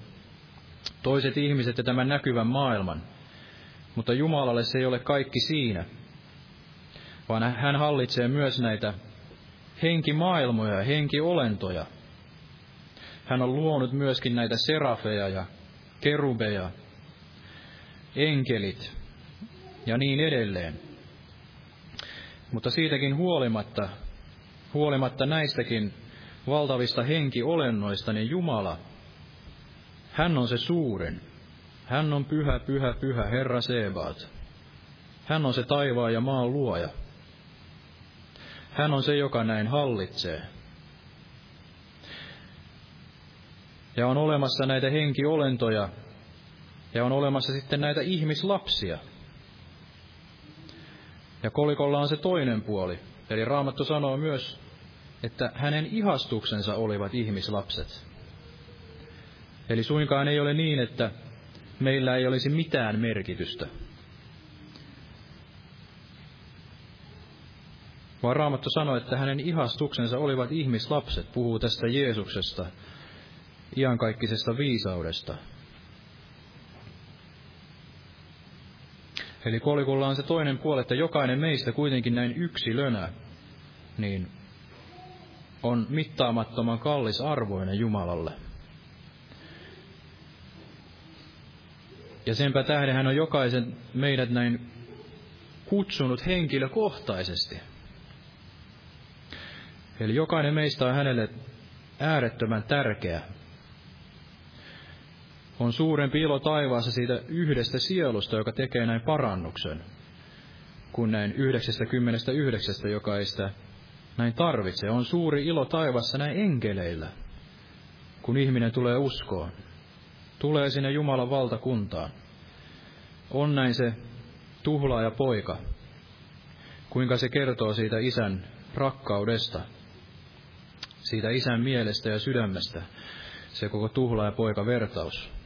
toiset ihmiset ja tämän näkyvän maailman. Mutta Jumalalle se ei ole kaikki siinä, vaan hän hallitsee myös näitä henkimaailmoja ja henkiolentoja. Hän on luonut myöskin näitä serafeja ja kerubeja, enkelit ja niin edelleen. Mutta siitäkin huolimatta, huolimatta näistäkin valtavista henkiolennoista, niin Jumala, hän on se suurin. Hän on pyhä, pyhä, pyhä Herra Sebaat. Hän on se taivaan ja maan luoja. Hän on se, joka näin hallitsee. Ja on olemassa näitä henkiolentoja, ja on olemassa sitten näitä ihmislapsia. Ja kolikolla on se toinen puoli. Eli Raamattu sanoo myös, että hänen ihastuksensa olivat ihmislapset. Eli suinkaan ei ole niin, että meillä ei olisi mitään merkitystä. Vaan Raamattu sanoi, että hänen ihastuksensa olivat ihmislapset, puhuu tästä Jeesuksesta, iankaikkisesta viisaudesta. Eli kolikolla on se toinen puoli, että jokainen meistä kuitenkin näin yksilönä, niin on mittaamattoman kallis arvoinen Jumalalle. Ja senpä tähden hän on jokaisen meidät näin kutsunut henkilökohtaisesti. Eli jokainen meistä on hänelle äärettömän tärkeä. On suurempi ilo taivaassa siitä yhdestä sielusta, joka tekee näin parannuksen, kuin näin 99, joka ei sitä näin tarvitse. On suuri ilo taivassa näin enkeleillä, kun ihminen tulee uskoon. Tulee sinne Jumalan valtakuntaan. On näin se tuhlaaja poika, kuinka se kertoo siitä isän rakkaudesta, siitä isän mielestä ja sydämestä, se koko tuhlaaja poika vertaus.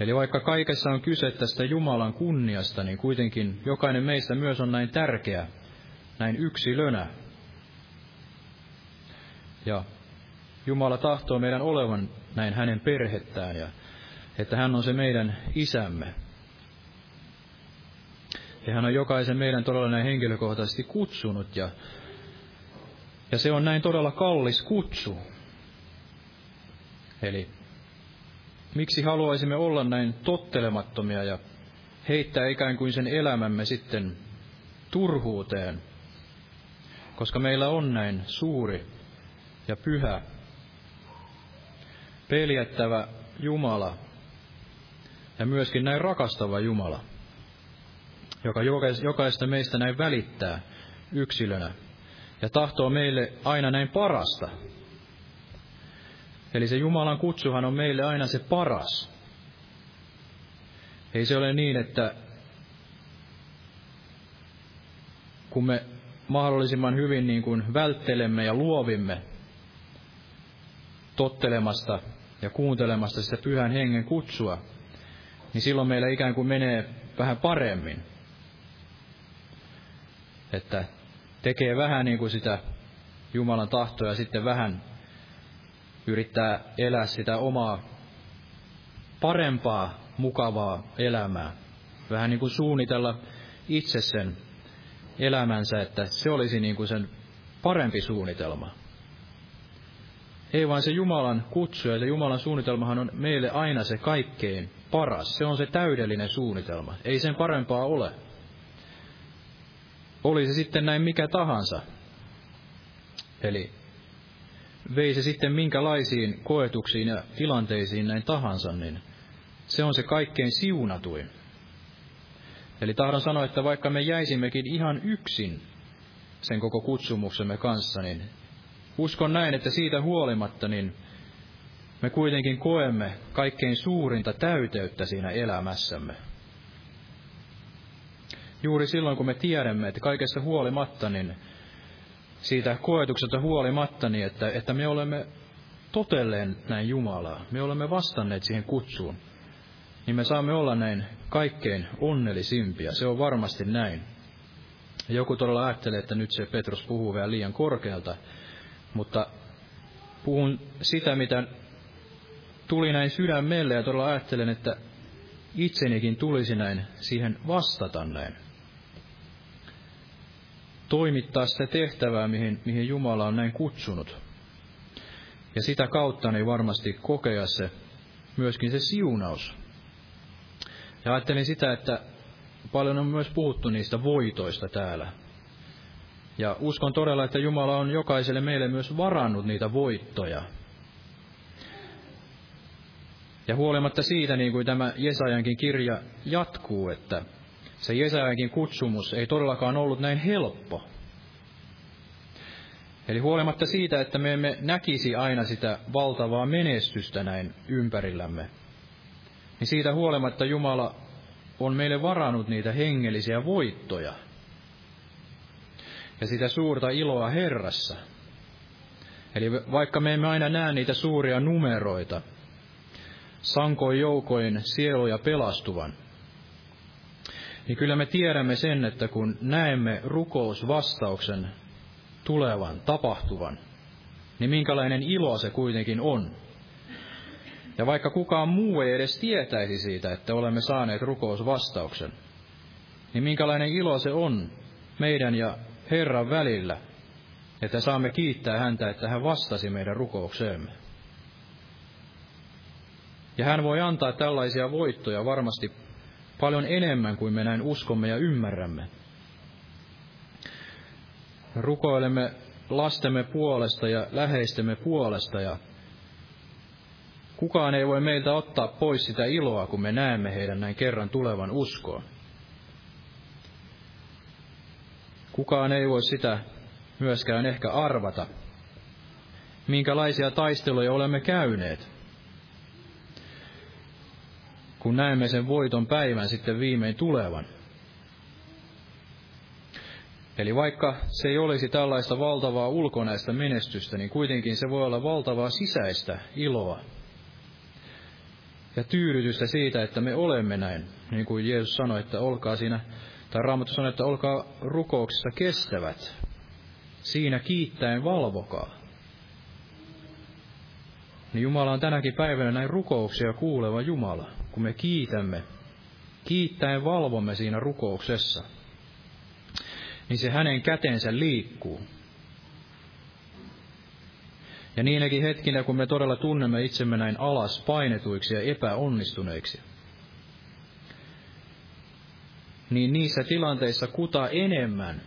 Eli vaikka kaikessa on kyse tästä Jumalan kunniasta, niin kuitenkin jokainen meistä myös on näin tärkeä, näin yksilönä. Ja Jumala tahtoo meidän olevan näin hänen perhettään ja että hän on se meidän isämme. Ja hän on jokaisen meidän todella näin henkilökohtaisesti kutsunut ja, ja se on näin todella kallis kutsu. Eli miksi haluaisimme olla näin tottelemattomia ja heittää ikään kuin sen elämämme sitten turhuuteen, koska meillä on näin suuri ja pyhä, peljättävä Jumala, ja myöskin näin rakastava Jumala, joka jokaista meistä näin välittää yksilönä ja tahtoo meille aina näin parasta. Eli se Jumalan kutsuhan on meille aina se paras. Ei se ole niin, että kun me mahdollisimman hyvin niin kuin välttelemme ja luovimme tottelemasta ja kuuntelemasta sitä pyhän hengen kutsua, niin silloin meillä ikään kuin menee vähän paremmin. Että tekee vähän niin kuin sitä Jumalan tahtoa ja sitten vähän yrittää elää sitä omaa parempaa, mukavaa elämää. Vähän niin kuin suunnitella itse sen elämänsä, että se olisi niin kuin sen parempi suunnitelma. Ei vaan se Jumalan kutsu ja se Jumalan suunnitelmahan on meille aina se kaikkein paras. Se on se täydellinen suunnitelma. Ei sen parempaa ole. Oli se sitten näin mikä tahansa. Eli vei se sitten minkälaisiin koetuksiin ja tilanteisiin näin tahansa, niin se on se kaikkein siunatuin. Eli tahdon sanoa, että vaikka me jäisimmekin ihan yksin sen koko kutsumuksemme kanssa, niin uskon näin, että siitä huolimatta, niin me kuitenkin koemme kaikkein suurinta täyteyttä siinä elämässämme. Juuri silloin, kun me tiedämme, että kaikessa huolimatta, niin siitä koetuksesta huolimatta, niin että, että me olemme totelleen näin Jumalaa, me olemme vastanneet siihen kutsuun, niin me saamme olla näin kaikkein onnellisimpia. Se on varmasti näin. Joku todella ajattelee, että nyt se Petrus puhuu vielä liian korkealta, mutta puhun sitä, mitä tuli näin sydämelle ja todella ajattelen, että itsenikin tulisi näin siihen vastata näin. Toimittaa sitä tehtävää, mihin, mihin Jumala on näin kutsunut. Ja sitä kautta niin varmasti kokea se, myöskin se siunaus. Ja ajattelin sitä, että paljon on myös puhuttu niistä voitoista täällä. Ja uskon todella, että Jumala on jokaiselle meille myös varannut niitä voittoja. Ja huolimatta siitä, niin kuin tämä Jesajankin kirja jatkuu, että se Jesajankin kutsumus ei todellakaan ollut näin helppo. Eli huolimatta siitä, että me emme näkisi aina sitä valtavaa menestystä näin ympärillämme, niin siitä huolimatta Jumala on meille varannut niitä hengellisiä voittoja ja sitä suurta iloa Herrassa. Eli vaikka me emme aina näe niitä suuria numeroita, sankoin joukoin sieluja pelastuvan, niin kyllä me tiedämme sen, että kun näemme rukousvastauksen tulevan, tapahtuvan, niin minkälainen ilo se kuitenkin on. Ja vaikka kukaan muu ei edes tietäisi siitä, että olemme saaneet rukousvastauksen, niin minkälainen ilo se on meidän ja Herran välillä, että saamme kiittää häntä, että hän vastasi meidän rukoukseemme. Ja hän voi antaa tällaisia voittoja varmasti paljon enemmän kuin me näin uskomme ja ymmärrämme. Rukoilemme lastemme puolesta ja läheistemme puolesta ja kukaan ei voi meiltä ottaa pois sitä iloa, kun me näemme heidän näin kerran tulevan uskoon. Kukaan ei voi sitä myöskään ehkä arvata, minkälaisia taisteluja olemme käyneet, kun näemme sen voiton päivän sitten viimein tulevan. Eli vaikka se ei olisi tällaista valtavaa ulkonäistä menestystä, niin kuitenkin se voi olla valtavaa sisäistä iloa ja tyydytystä siitä, että me olemme näin. Niin kuin Jeesus sanoi, että olkaa siinä, tai Raamattu sanoi, että olkaa rukouksessa kestävät. Siinä kiittäen valvokaa. Niin Jumala on tänäkin päivänä näin rukouksia kuuleva Jumala, kun me kiitämme. Kiittäen valvomme siinä rukouksessa niin se hänen kätensä liikkuu. Ja niinäkin hetkinä, kun me todella tunnemme itsemme näin alas painetuiksi ja epäonnistuneiksi, niin niissä tilanteissa kuta enemmän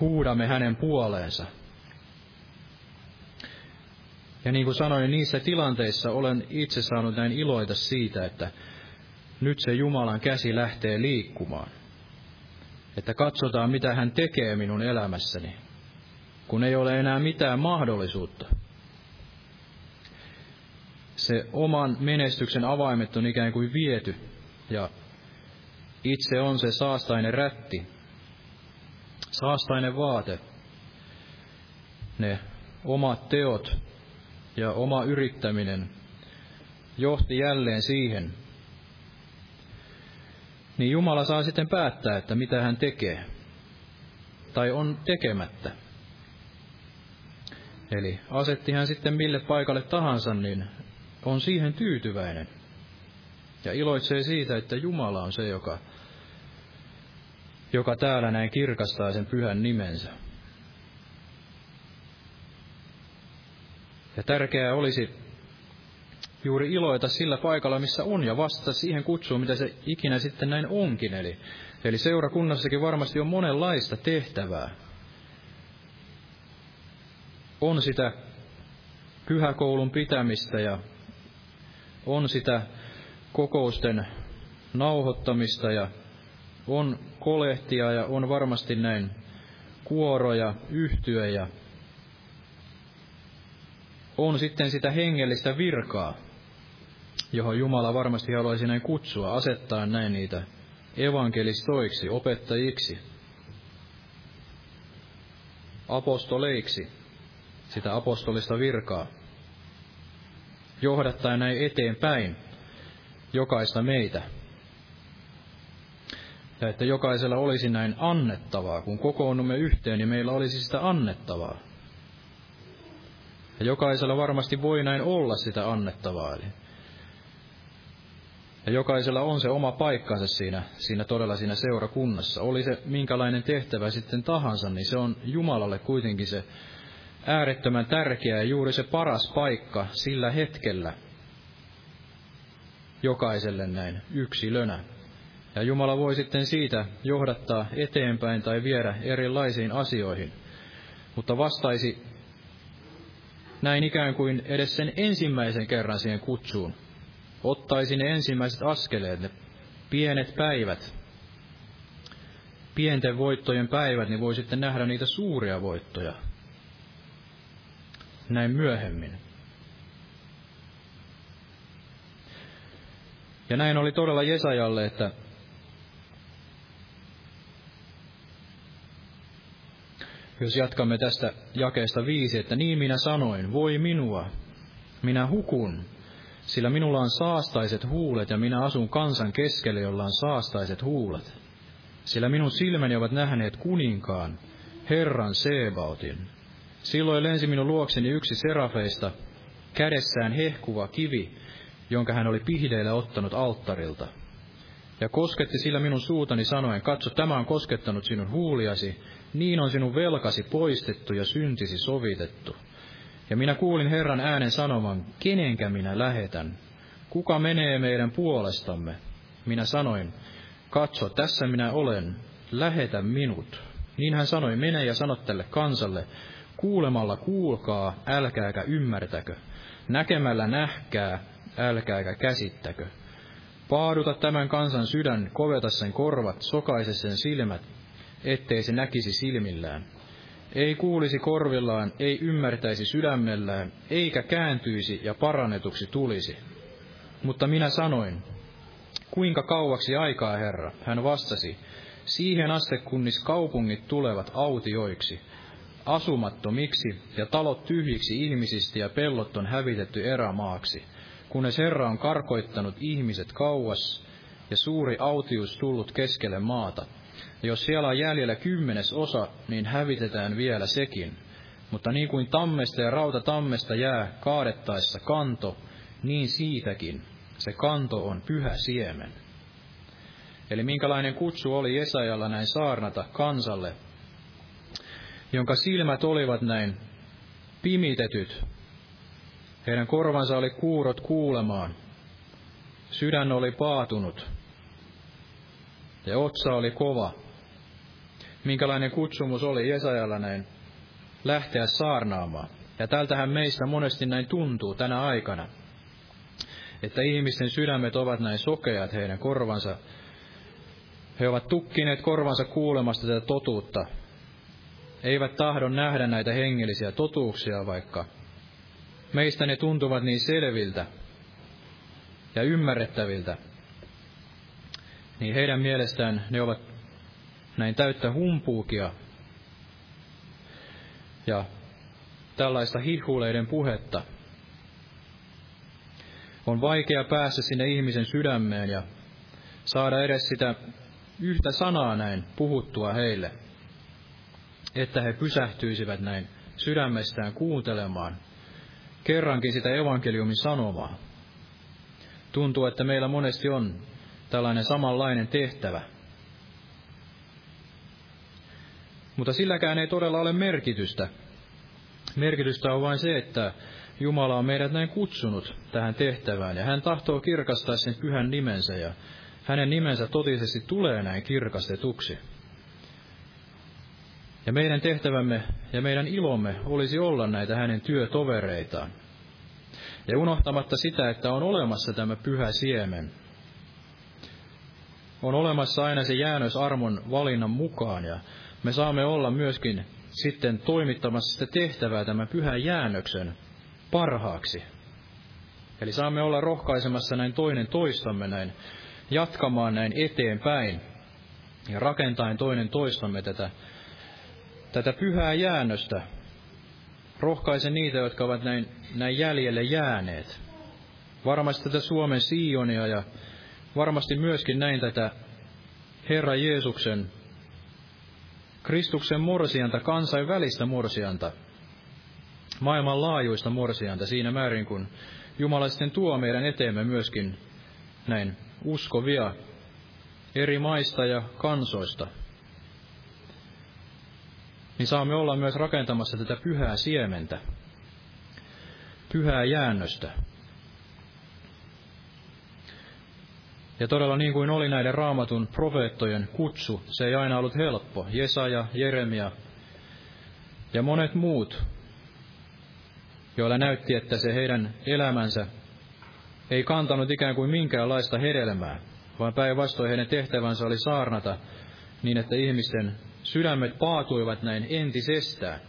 huudamme hänen puoleensa. Ja niin kuin sanoin, niissä tilanteissa olen itse saanut näin iloita siitä, että nyt se Jumalan käsi lähtee liikkumaan että katsotaan mitä hän tekee minun elämässäni, kun ei ole enää mitään mahdollisuutta. Se oman menestyksen avaimet on ikään kuin viety, ja itse on se saastainen rätti, saastainen vaate, ne omat teot ja oma yrittäminen johti jälleen siihen, niin Jumala saa sitten päättää, että mitä hän tekee. Tai on tekemättä. Eli asetti hän sitten mille paikalle tahansa, niin on siihen tyytyväinen. Ja iloitsee siitä, että Jumala on se, joka, joka täällä näin kirkastaa sen pyhän nimensä. Ja tärkeää olisi juuri iloita sillä paikalla, missä on, ja vastata siihen kutsuun, mitä se ikinä sitten näin onkin. Eli, eli seurakunnassakin varmasti on monenlaista tehtävää. On sitä pyhäkoulun pitämistä ja on sitä kokousten nauhoittamista ja on kolehtia ja on varmasti näin kuoroja, yhtyä ja on sitten sitä hengellistä virkaa, johon Jumala varmasti haluaisi näin kutsua, asettaa näin niitä evankelistoiksi, opettajiksi, apostoleiksi, sitä apostolista virkaa, johdattaa näin eteenpäin jokaista meitä. Ja että jokaisella olisi näin annettavaa, kun kokoonnumme yhteen, niin meillä olisi sitä annettavaa. Ja jokaisella varmasti voi näin olla sitä annettavaa. Eli ja jokaisella on se oma paikkansa siinä, siinä todella siinä seurakunnassa. Oli se minkälainen tehtävä sitten tahansa, niin se on Jumalalle kuitenkin se äärettömän tärkeä ja juuri se paras paikka sillä hetkellä jokaiselle näin yksilönä. Ja Jumala voi sitten siitä johdattaa eteenpäin tai viedä erilaisiin asioihin. Mutta vastaisi näin ikään kuin edes sen ensimmäisen kerran siihen kutsuun, ottaisi ne ensimmäiset askeleet, ne pienet päivät, pienten voittojen päivät, niin voi sitten nähdä niitä suuria voittoja. Näin myöhemmin. Ja näin oli todella Jesajalle, että jos jatkamme tästä jakeesta viisi, että niin minä sanoin, voi minua, minä hukun, sillä minulla on saastaiset huulet ja minä asun kansan keskelle, jolla on saastaiset huulet. Sillä minun silmäni ovat nähneet kuninkaan, Herran Sebautin. Silloin lensi minun luokseni yksi serafeista, kädessään hehkuva kivi, jonka hän oli pihdeille ottanut alttarilta. Ja kosketti sillä minun suutani sanoen, katso, tämä on koskettanut sinun huuliasi, niin on sinun velkasi poistettu ja syntisi sovitettu. Ja minä kuulin Herran äänen sanoman, kenenkä minä lähetän? Kuka menee meidän puolestamme? Minä sanoin, katso, tässä minä olen, lähetä minut. Niin hän sanoi, mene ja sano tälle kansalle, kuulemalla kuulkaa, älkääkä ymmärtäkö, näkemällä nähkää, älkääkä käsittäkö. Paaduta tämän kansan sydän, koveta sen korvat, sokaise sen silmät, ettei se näkisi silmillään. Ei kuulisi korvillaan, ei ymmärtäisi sydämellään, eikä kääntyisi ja parannetuksi tulisi. Mutta minä sanoin, kuinka kauaksi aikaa, Herra? Hän vastasi, siihen asti kunnis kaupungit tulevat autioiksi, asumattomiksi ja talot tyhjiksi ihmisistä ja pellot on hävitetty erämaaksi, kunnes Herra on karkoittanut ihmiset kauas ja suuri autius tullut keskelle maata. Jos siellä on jäljellä kymmenes osa, niin hävitetään vielä sekin. Mutta niin kuin tammesta ja rautatammesta jää kaadettaessa kanto, niin siitäkin se kanto on pyhä siemen. Eli minkälainen kutsu oli Jesajalla näin saarnata kansalle, jonka silmät olivat näin pimitetyt. Heidän korvansa oli kuurot kuulemaan. Sydän oli paatunut. Ja otsa oli kova. Minkälainen kutsumus oli Jesajalla näin lähteä saarnaamaan. Ja tältähän meistä monesti näin tuntuu tänä aikana että ihmisten sydämet ovat näin sokeat heidän korvansa. He ovat tukkineet korvansa kuulemasta tätä totuutta. Eivät tahdon nähdä näitä hengellisiä totuuksia, vaikka meistä ne tuntuvat niin selviltä ja ymmärrettäviltä. Niin heidän mielestään ne ovat näin täyttä humpuukia ja tällaista hihuleiden puhetta – on vaikea päästä sinne ihmisen sydämeen ja saada edes sitä yhtä sanaa näin puhuttua heille, että he pysähtyisivät näin sydämestään kuuntelemaan kerrankin sitä evankeliumin sanomaa. Tuntuu, että meillä monesti on tällainen samanlainen tehtävä. Mutta silläkään ei todella ole merkitystä. Merkitystä on vain se, että Jumala on meidät näin kutsunut tähän tehtävään, ja hän tahtoo kirkastaa sen pyhän nimensä, ja hänen nimensä totisesti tulee näin kirkastetuksi. Ja meidän tehtävämme ja meidän ilomme olisi olla näitä hänen työtovereitaan. Ja unohtamatta sitä, että on olemassa tämä pyhä siemen. On olemassa aina se jäännös armon valinnan mukaan, ja me saamme olla myöskin sitten toimittamassa sitä tehtävää tämän pyhän jäännöksen parhaaksi. Eli saamme olla rohkaisemassa näin toinen toistamme näin, jatkamaan näin eteenpäin ja rakentaen toinen toistamme tätä, tätä pyhää jäännöstä. Rohkaisen niitä, jotka ovat näin, näin jäljelle jääneet. Varmasti tätä Suomen Sionia ja varmasti myöskin näin tätä Herra Jeesuksen, Kristuksen morsianta, kansainvälistä morsianta – maailmanlaajuista morsianta siinä määrin, kun Jumala sitten tuo meidän eteemme myöskin näin uskovia eri maista ja kansoista. Niin saamme olla myös rakentamassa tätä pyhää siementä, pyhää jäännöstä. Ja todella niin kuin oli näiden raamatun profeettojen kutsu, se ei aina ollut helppo. Jesaja, Jeremia ja monet muut joilla näytti, että se heidän elämänsä ei kantanut ikään kuin minkäänlaista hedelmää, vaan päinvastoin heidän tehtävänsä oli saarnata niin, että ihmisten sydämet paatuivat näin entisestään.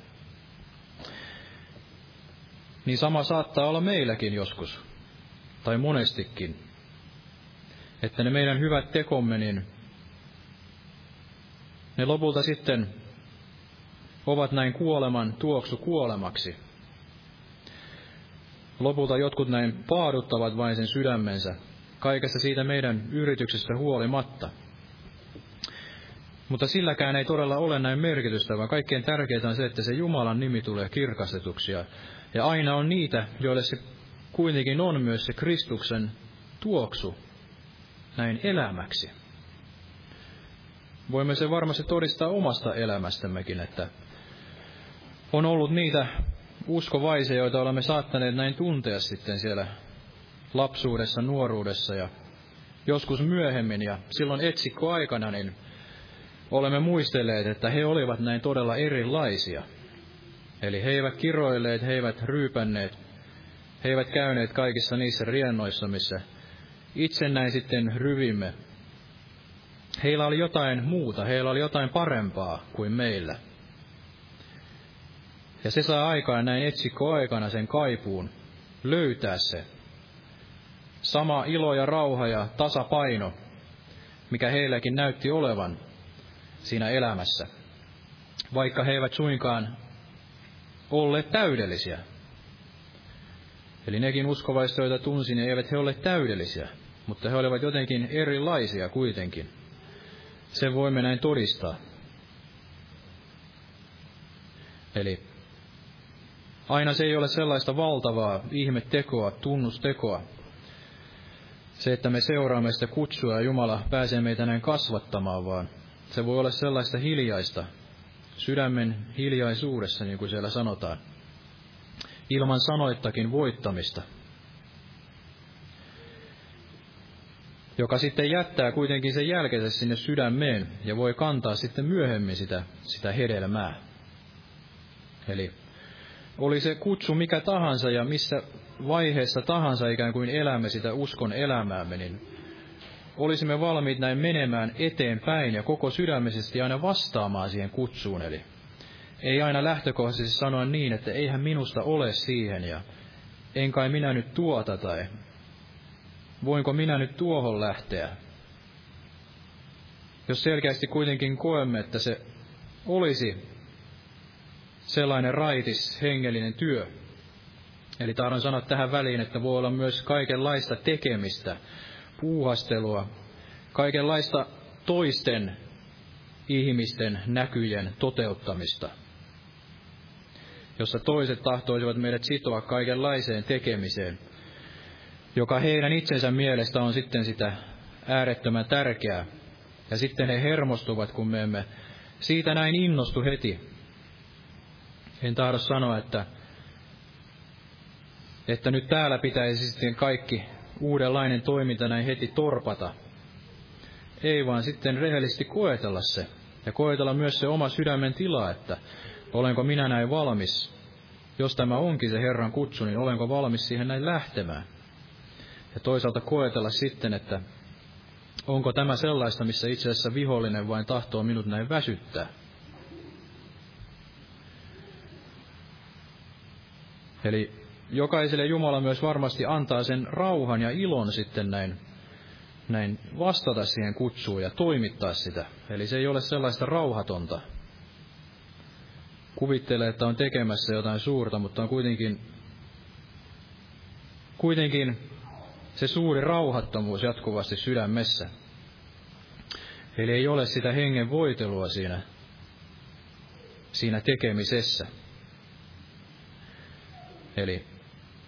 Niin sama saattaa olla meilläkin joskus, tai monestikin, että ne meidän hyvät tekomme, niin ne lopulta sitten ovat näin kuoleman tuoksu kuolemaksi. Lopulta jotkut näin paaduttavat vain sen sydämensä, kaikesta siitä meidän yrityksestä huolimatta. Mutta silläkään ei todella ole näin merkitystä, vaan kaikkein tärkeintä on se, että se Jumalan nimi tulee kirkastetuksi Ja aina on niitä, joille se kuitenkin on myös se Kristuksen tuoksu näin elämäksi. Voimme se varmasti todistaa omasta elämästämmekin, että on ollut niitä uskovaisia, joita olemme saattaneet näin tuntea sitten siellä lapsuudessa, nuoruudessa ja joskus myöhemmin ja silloin etsikkoaikana, niin olemme muistelleet, että he olivat näin todella erilaisia. Eli he eivät kiroilleet, he eivät ryypänneet, he eivät käyneet kaikissa niissä riennoissa, missä itse näin sitten ryvimme. Heillä oli jotain muuta, heillä oli jotain parempaa kuin meillä. Ja se saa aikaan näin etsikkoaikana sen kaipuun, löytää se. Sama ilo ja rauha ja tasapaino, mikä heilläkin näytti olevan siinä elämässä. Vaikka he eivät suinkaan olleet täydellisiä. Eli nekin uskovaiset, joita tunsin, eivät he ole täydellisiä, mutta he olivat jotenkin erilaisia kuitenkin. Sen voimme näin todistaa. Eli aina se ei ole sellaista valtavaa ihmetekoa, tunnustekoa. Se, että me seuraamme sitä kutsua ja Jumala pääsee meitä näin kasvattamaan, vaan se voi olla sellaista hiljaista, sydämen hiljaisuudessa, niin kuin siellä sanotaan, ilman sanoittakin voittamista, joka sitten jättää kuitenkin sen jälkeensä sinne sydämeen ja voi kantaa sitten myöhemmin sitä, sitä hedelmää. Eli oli se kutsu mikä tahansa ja missä vaiheessa tahansa ikään kuin elämme sitä uskon elämäämme, niin olisimme valmiit näin menemään eteenpäin ja koko sydämisesti aina vastaamaan siihen kutsuun. Eli ei aina lähtökohtaisesti sanoa niin, että eihän minusta ole siihen ja en kai minä nyt tuota tai voinko minä nyt tuohon lähteä. Jos selkeästi kuitenkin koemme, että se olisi sellainen raitis hengellinen työ. Eli tahdon sanoa tähän väliin, että voi olla myös kaikenlaista tekemistä, puuhastelua, kaikenlaista toisten ihmisten näkyjen toteuttamista, jossa toiset tahtoisivat meidät sitoa kaikenlaiseen tekemiseen, joka heidän itsensä mielestä on sitten sitä äärettömän tärkeää. Ja sitten he hermostuvat, kun me emme siitä näin innostu heti, en tahdo sanoa, että, että nyt täällä pitäisi sitten kaikki uudenlainen toiminta näin heti torpata. Ei vaan sitten rehellisesti koetella se. Ja koetella myös se oma sydämen tila, että olenko minä näin valmis. Jos tämä onkin se Herran kutsu, niin olenko valmis siihen näin lähtemään. Ja toisaalta koetella sitten, että onko tämä sellaista, missä itse asiassa vihollinen vain tahtoo minut näin väsyttää. Eli jokaiselle Jumala myös varmasti antaa sen rauhan ja ilon sitten näin, näin vastata siihen kutsuun ja toimittaa sitä. Eli se ei ole sellaista rauhatonta. Kuvittelee, että on tekemässä jotain suurta, mutta on kuitenkin, kuitenkin se suuri rauhattomuus jatkuvasti sydämessä. Eli ei ole sitä hengen voitelua siinä, siinä tekemisessä. Eli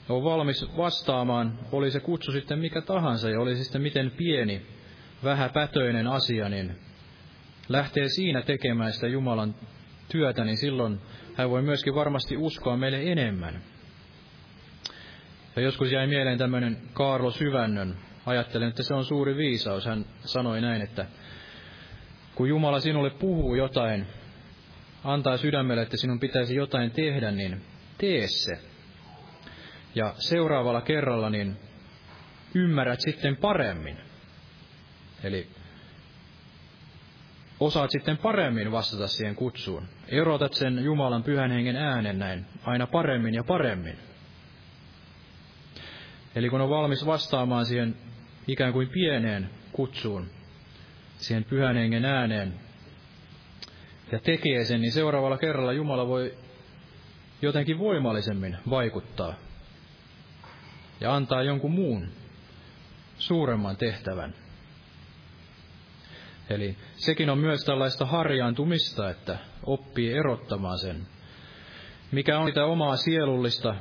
on valmis vastaamaan, oli se kutsu sitten mikä tahansa ja oli se sitten miten pieni, vähäpätöinen asia, niin lähtee siinä tekemään sitä Jumalan työtä, niin silloin hän voi myöskin varmasti uskoa meille enemmän. Ja joskus jäi mieleen tämmöinen Kaarlo Syvännön. Ajattelen, että se on suuri viisaus. Hän sanoi näin, että kun Jumala sinulle puhuu jotain, antaa sydämelle, että sinun pitäisi jotain tehdä, niin tee se. Ja seuraavalla kerralla niin ymmärrät sitten paremmin. Eli osaat sitten paremmin vastata siihen kutsuun. Erotat sen Jumalan pyhän hengen äänen näin aina paremmin ja paremmin. Eli kun on valmis vastaamaan siihen ikään kuin pieneen kutsuun, siihen pyhän hengen ääneen, ja tekee sen, niin seuraavalla kerralla Jumala voi jotenkin voimallisemmin vaikuttaa ja antaa jonkun muun suuremman tehtävän. Eli sekin on myös tällaista harjaantumista, että oppii erottamaan sen, mikä on sitä omaa sielullista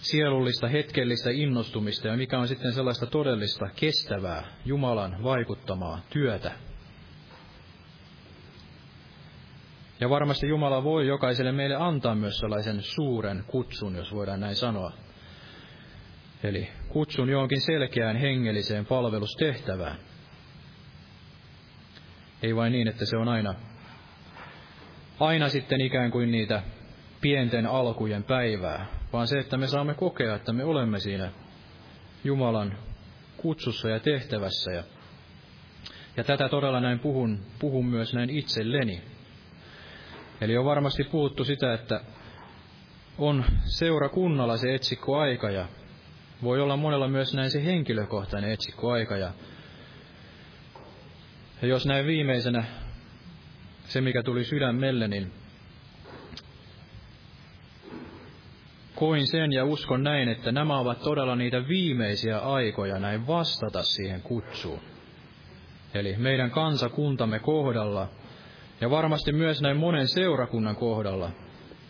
sielullista hetkellistä innostumista ja mikä on sitten sellaista todellista kestävää Jumalan vaikuttamaa työtä. Ja varmasti Jumala voi jokaiselle meille antaa myös sellaisen suuren kutsun, jos voidaan näin sanoa. Eli kutsun johonkin selkeään hengelliseen palvelustehtävään. Ei vain niin, että se on aina, aina sitten ikään kuin niitä pienten alkujen päivää, vaan se, että me saamme kokea, että me olemme siinä Jumalan kutsussa ja tehtävässä. Ja, ja tätä todella näin puhun, puhun myös näin itselleni. Eli on varmasti puhuttu sitä, että on seurakunnalla se etsikkoaika ja voi olla monella myös näin se henkilökohtainen etsikkoaika. Ja, ja jos näin viimeisenä se, mikä tuli sydämelle, niin koin sen ja uskon näin, että nämä ovat todella niitä viimeisiä aikoja näin vastata siihen kutsuun. Eli meidän kansakuntamme kohdalla, ja varmasti myös näin monen seurakunnan kohdalla,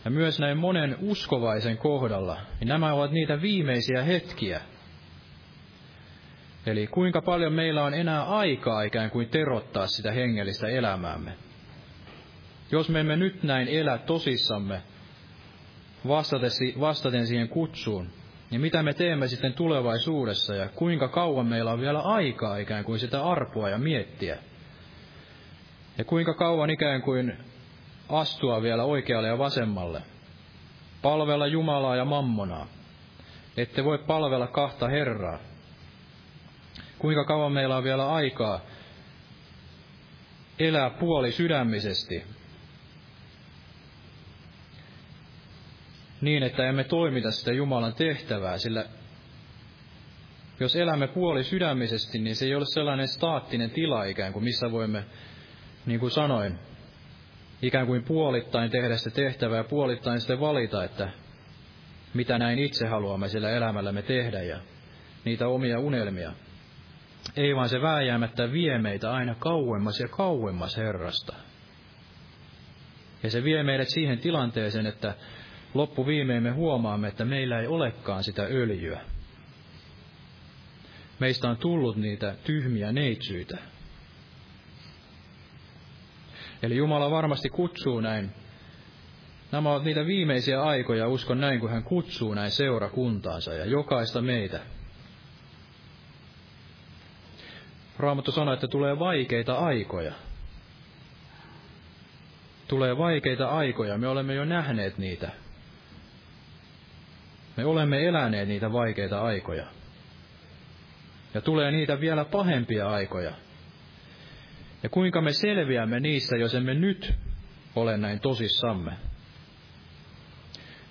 ja myös näin monen uskovaisen kohdalla, niin nämä ovat niitä viimeisiä hetkiä. Eli kuinka paljon meillä on enää aikaa ikään kuin terottaa sitä hengellistä elämäämme. Jos me emme nyt näin elä tosissamme, vastaten siihen kutsuun, niin mitä me teemme sitten tulevaisuudessa ja kuinka kauan meillä on vielä aikaa ikään kuin sitä arpoa ja miettiä. Ja kuinka kauan ikään kuin astua vielä oikealle ja vasemmalle. Palvella Jumalaa ja mammonaa. Ette voi palvella kahta Herraa. Kuinka kauan meillä on vielä aikaa elää puoli sydämisesti niin, että emme toimita sitä Jumalan tehtävää, sillä jos elämme puoli sydämisesti, niin se ei ole sellainen staattinen tila ikään kuin, missä voimme, niin kuin sanoin, ikään kuin puolittain tehdä sitä tehtävää ja puolittain sitten valita, että mitä näin itse haluamme sillä elämällämme tehdä ja niitä omia unelmia. Ei vaan se vääjäämättä vie meitä aina kauemmas ja kauemmas Herrasta. Ja se vie meidät siihen tilanteeseen, että loppuviimein me huomaamme, että meillä ei olekaan sitä öljyä. Meistä on tullut niitä tyhmiä neitsyitä. Eli Jumala varmasti kutsuu näin. Nämä ovat niitä viimeisiä aikoja, uskon näin, kun hän kutsuu näin seurakuntaansa ja jokaista meitä. Raamattu sanoo, että tulee vaikeita aikoja. Tulee vaikeita aikoja, me olemme jo nähneet niitä. Me olemme eläneet niitä vaikeita aikoja. Ja tulee niitä vielä pahempia aikoja. Ja kuinka me selviämme niissä, jos emme nyt ole näin tosissamme?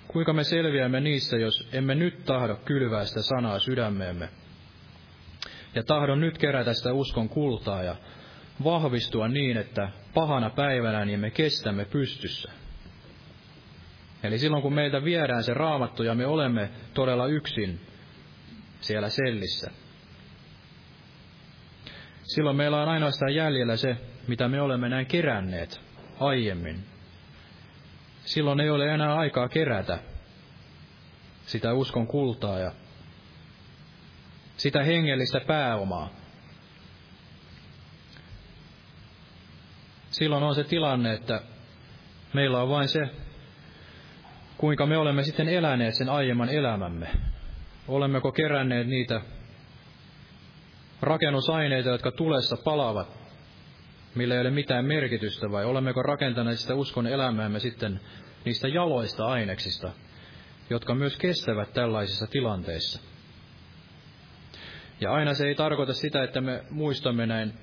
Kuinka me selviämme niissä, jos emme nyt tahdo kylvää sitä sanaa sydämeemme? Ja tahdon nyt kerätä sitä uskon kultaa ja vahvistua niin, että pahana päivänä niin me kestämme pystyssä. Eli silloin kun meiltä viedään se raamattu ja me olemme todella yksin siellä sellissä, silloin meillä on ainoastaan jäljellä se, mitä me olemme näin keränneet aiemmin. Silloin ei ole enää aikaa kerätä sitä uskon kultaa ja sitä hengellistä pääomaa. Silloin on se tilanne, että meillä on vain se kuinka me olemme sitten eläneet sen aiemman elämämme. Olemmeko keränneet niitä rakennusaineita, jotka tulessa palavat, millä ei ole mitään merkitystä, vai olemmeko rakentaneet sitä uskon elämäämme sitten niistä jaloista aineksista, jotka myös kestävät tällaisissa tilanteissa. Ja aina se ei tarkoita sitä, että me muistamme näin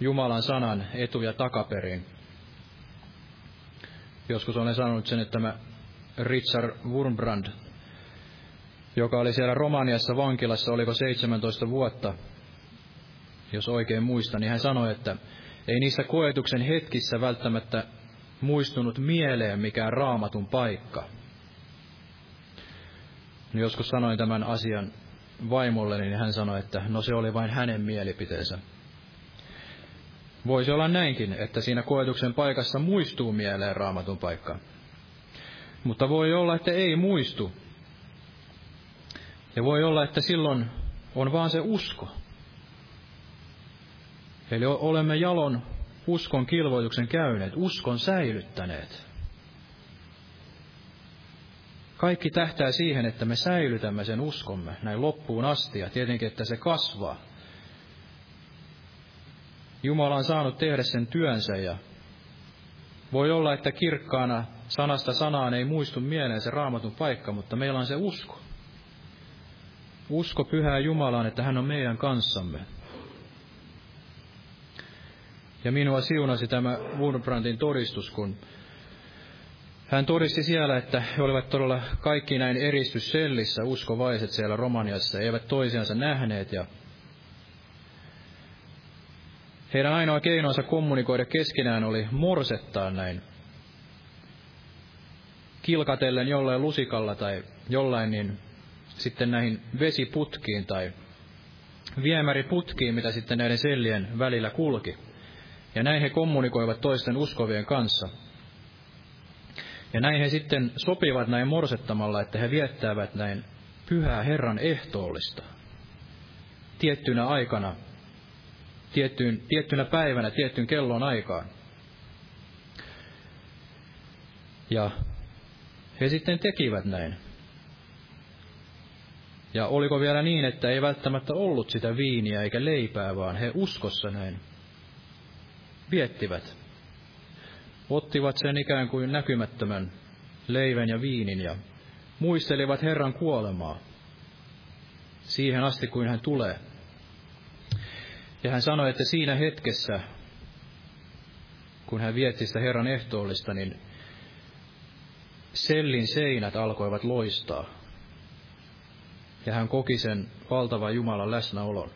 Jumalan sanan etu- ja takaperin. Joskus olen sanonut sen, että mä Richard Wurmbrand, joka oli siellä Romaniassa vankilassa, oliko 17 vuotta, jos oikein muistan, niin hän sanoi, että ei niissä koetuksen hetkissä välttämättä muistunut mieleen mikään raamatun paikka. No joskus sanoin tämän asian vaimolle, niin hän sanoi, että no se oli vain hänen mielipiteensä. Voisi olla näinkin, että siinä koetuksen paikassa muistuu mieleen raamatun paikka. Mutta voi olla, että ei muistu. Ja voi olla, että silloin on vaan se usko. Eli olemme jalon uskon kilvoituksen käyneet, uskon säilyttäneet. Kaikki tähtää siihen, että me säilytämme sen uskomme näin loppuun asti ja tietenkin, että se kasvaa. Jumala on saanut tehdä sen työnsä ja voi olla, että kirkkaana sanasta sanaan ei muistu mieleen se raamatun paikka, mutta meillä on se usko. Usko pyhää Jumalaan, että hän on meidän kanssamme. Ja minua siunasi tämä Wurmbrandin todistus, kun hän todisti siellä, että he olivat todella kaikki näin eristyssellissä uskovaiset siellä Romaniassa, eivät toisiansa nähneet ja heidän ainoa keinonsa kommunikoida keskenään oli morsettaa näin kilkatellen jollain lusikalla tai jollain niin sitten näihin vesiputkiin tai viemäriputkiin, mitä sitten näiden sellien välillä kulki. Ja näin he kommunikoivat toisten uskovien kanssa. Ja näin he sitten sopivat näin morsettamalla, että he viettävät näin pyhää Herran ehtoollista. Tiettynä aikana, tiettyyn, tiettynä päivänä, tiettyyn kellon aikaan. Ja he sitten tekivät näin. Ja oliko vielä niin, että ei välttämättä ollut sitä viiniä eikä leipää, vaan he uskossa näin viettivät. Ottivat sen ikään kuin näkymättömän leivän ja viinin ja muistelivat Herran kuolemaa siihen asti, kuin hän tulee. Ja hän sanoi, että siinä hetkessä, kun hän vietti sitä Herran ehtoollista, niin sellin seinät alkoivat loistaa. Ja hän koki sen valtavan Jumalan läsnäolon.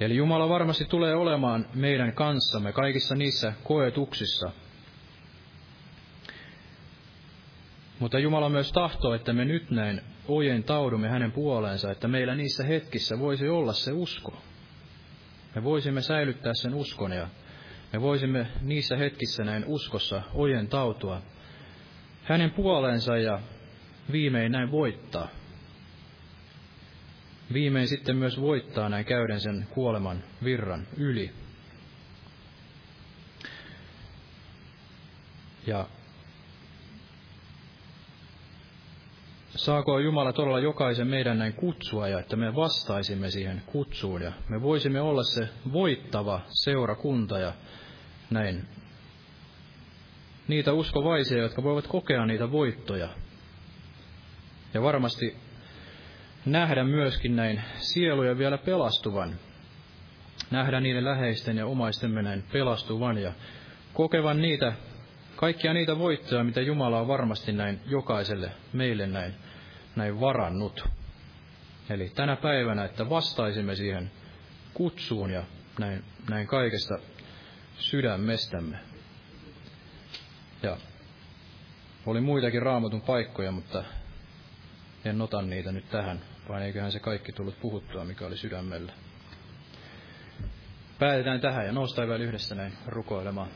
Eli Jumala varmasti tulee olemaan meidän kanssamme kaikissa niissä koetuksissa. Mutta Jumala myös tahtoo, että me nyt näin ojentaudumme hänen puoleensa, että meillä niissä hetkissä voisi olla se usko. Me voisimme säilyttää sen uskon ja me voisimme niissä hetkissä näin uskossa ojentautua hänen puoleensa ja viimein näin voittaa viimein sitten myös voittaa näin käyden sen kuoleman virran yli. Ja saako Jumala todella jokaisen meidän näin kutsua ja että me vastaisimme siihen kutsuun ja me voisimme olla se voittava seurakunta ja näin niitä uskovaisia, jotka voivat kokea niitä voittoja. Ja varmasti nähdä myöskin näin sieluja vielä pelastuvan. Nähdä niiden läheisten ja omaistemme näin pelastuvan ja kokevan niitä, kaikkia niitä voittoja, mitä Jumala on varmasti näin jokaiselle meille näin, näin varannut. Eli tänä päivänä, että vastaisimme siihen kutsuun ja näin, näin kaikesta sydämestämme. Ja oli muitakin raamatun paikkoja, mutta en ota niitä nyt tähän vai eiköhän se kaikki tullut puhuttua, mikä oli sydämellä. Päätetään tähän ja noustaan vielä yhdessä näin rukoilemaan.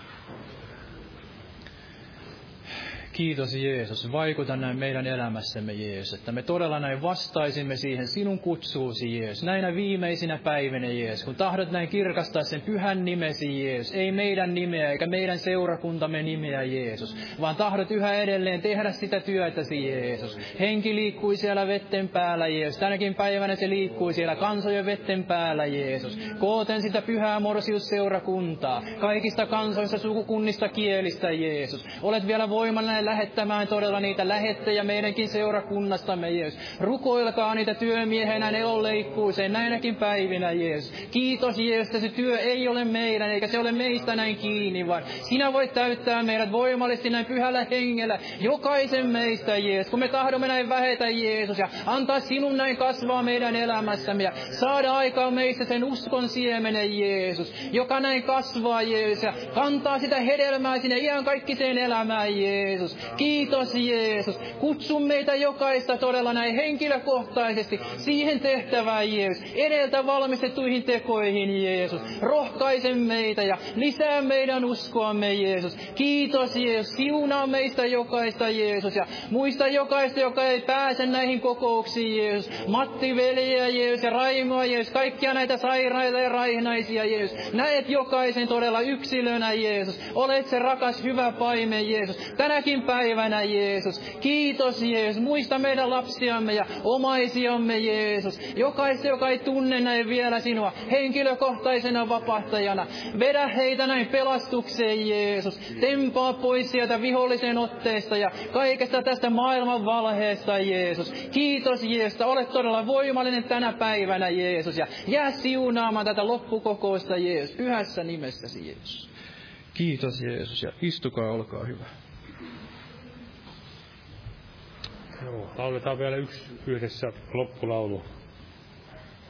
Kiitos Jeesus, vaikuta näin meidän elämässämme Jeesus, että me todella näin vastaisimme siihen sinun kutsuusi Jeesus, näinä viimeisinä päivinä Jeesus, kun tahdot näin kirkastaa sen pyhän nimesi Jeesus, ei meidän nimeä eikä meidän seurakuntamme nimeä Jeesus, vaan tahdot yhä edelleen tehdä sitä työtäsi Jeesus. Henki liikkui siellä vetten päällä Jeesus, tänäkin päivänä se liikkui siellä kansojen vetten päällä Jeesus. Kooten sitä pyhää morsiusseurakuntaa, kaikista kansoista, sukukunnista, kielistä Jeesus. Olet vielä voimallinen lähettämään todella niitä lähettejä meidänkin seurakunnastamme, Jeesus. Rukoilkaa niitä työmiehenä ne on leikkuuseen näinäkin päivinä, Jeesus. Kiitos, Jeesus, että se työ ei ole meidän, eikä se ole meistä näin kiinni, vaan sinä voit täyttää meidät voimallisesti näin pyhällä hengellä, jokaisen meistä, Jeesus. Kun me tahdomme näin vähetä, Jeesus, ja antaa sinun näin kasvaa meidän elämässämme, ja saada aikaa meistä sen uskon siemenen, Jeesus, joka näin kasvaa, Jeesus, ja kantaa sitä hedelmää sinne ihan kaikki sen elämään, Jeesus. Kiitos Jeesus. Kutsu meitä jokaista todella näin henkilökohtaisesti siihen tehtävään Jeesus. Edeltä valmistettuihin tekoihin Jeesus. Rohkaise meitä ja lisää meidän uskoamme Jeesus. Kiitos Jeesus. Siunaa meistä jokaista Jeesus. Ja muista jokaista, joka ei pääse näihin kokouksiin Jeesus. Matti veljeä Jeesus ja Raimoa Jeesus. Kaikkia näitä sairaita ja raihnaisia Jeesus. Näet jokaisen todella yksilönä Jeesus. Olet se rakas hyvä paime Jeesus. Tänäkin päivänä Jeesus. Kiitos Jeesus. Muista meidän lapsiamme ja omaisiamme Jeesus. Jokaista, joka ei tunne näin vielä sinua henkilökohtaisena vapahtajana. Vedä heitä näin pelastukseen Jeesus. Tempaa pois sieltä vihollisen otteesta ja kaikesta tästä maailman valheesta Jeesus. Kiitos Jeesus. Olet todella voimallinen tänä päivänä Jeesus. Ja jää siunaamaan tätä loppukokousta Jeesus. Pyhässä nimessäsi Jeesus. Kiitos Jeesus ja istukaa, olkaa hyvä. Joo, lauletaan vielä yksi yhdessä loppulaulu.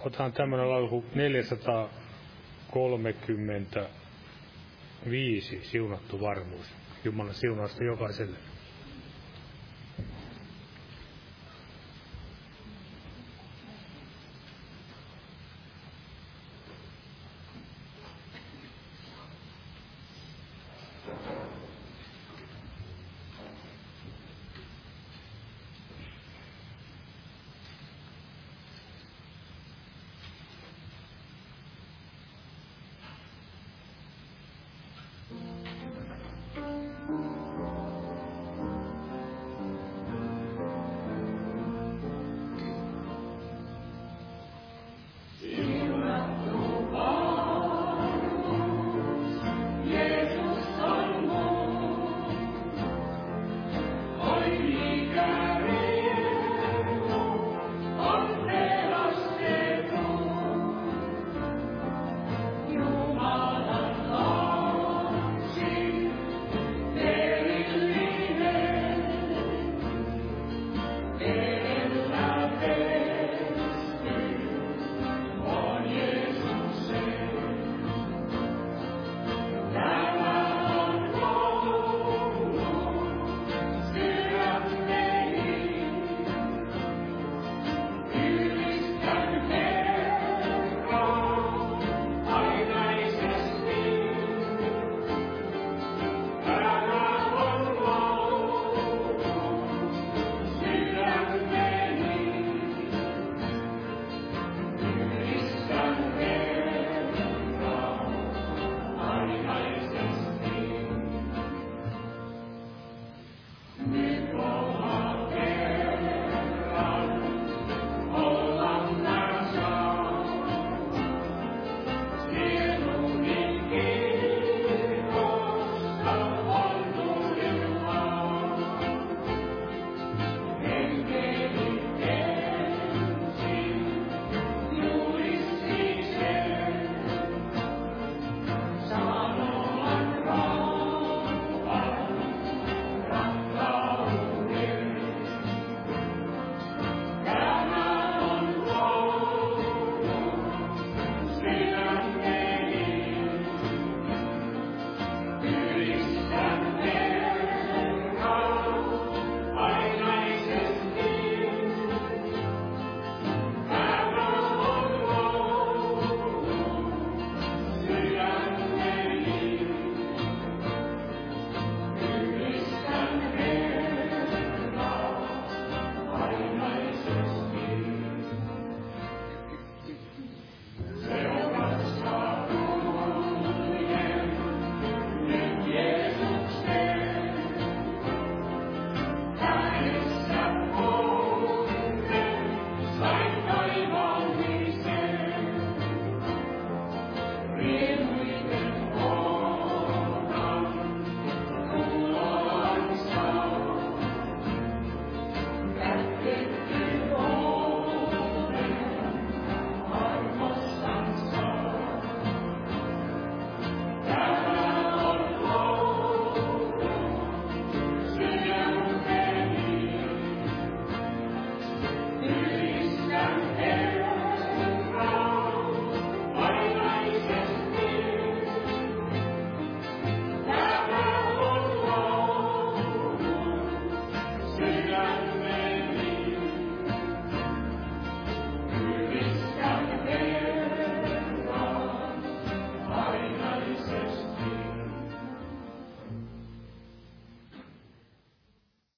Otetaan tämmöinen laulu kuin 435, siunattu varmuus. Jumalan siunausta jokaiselle.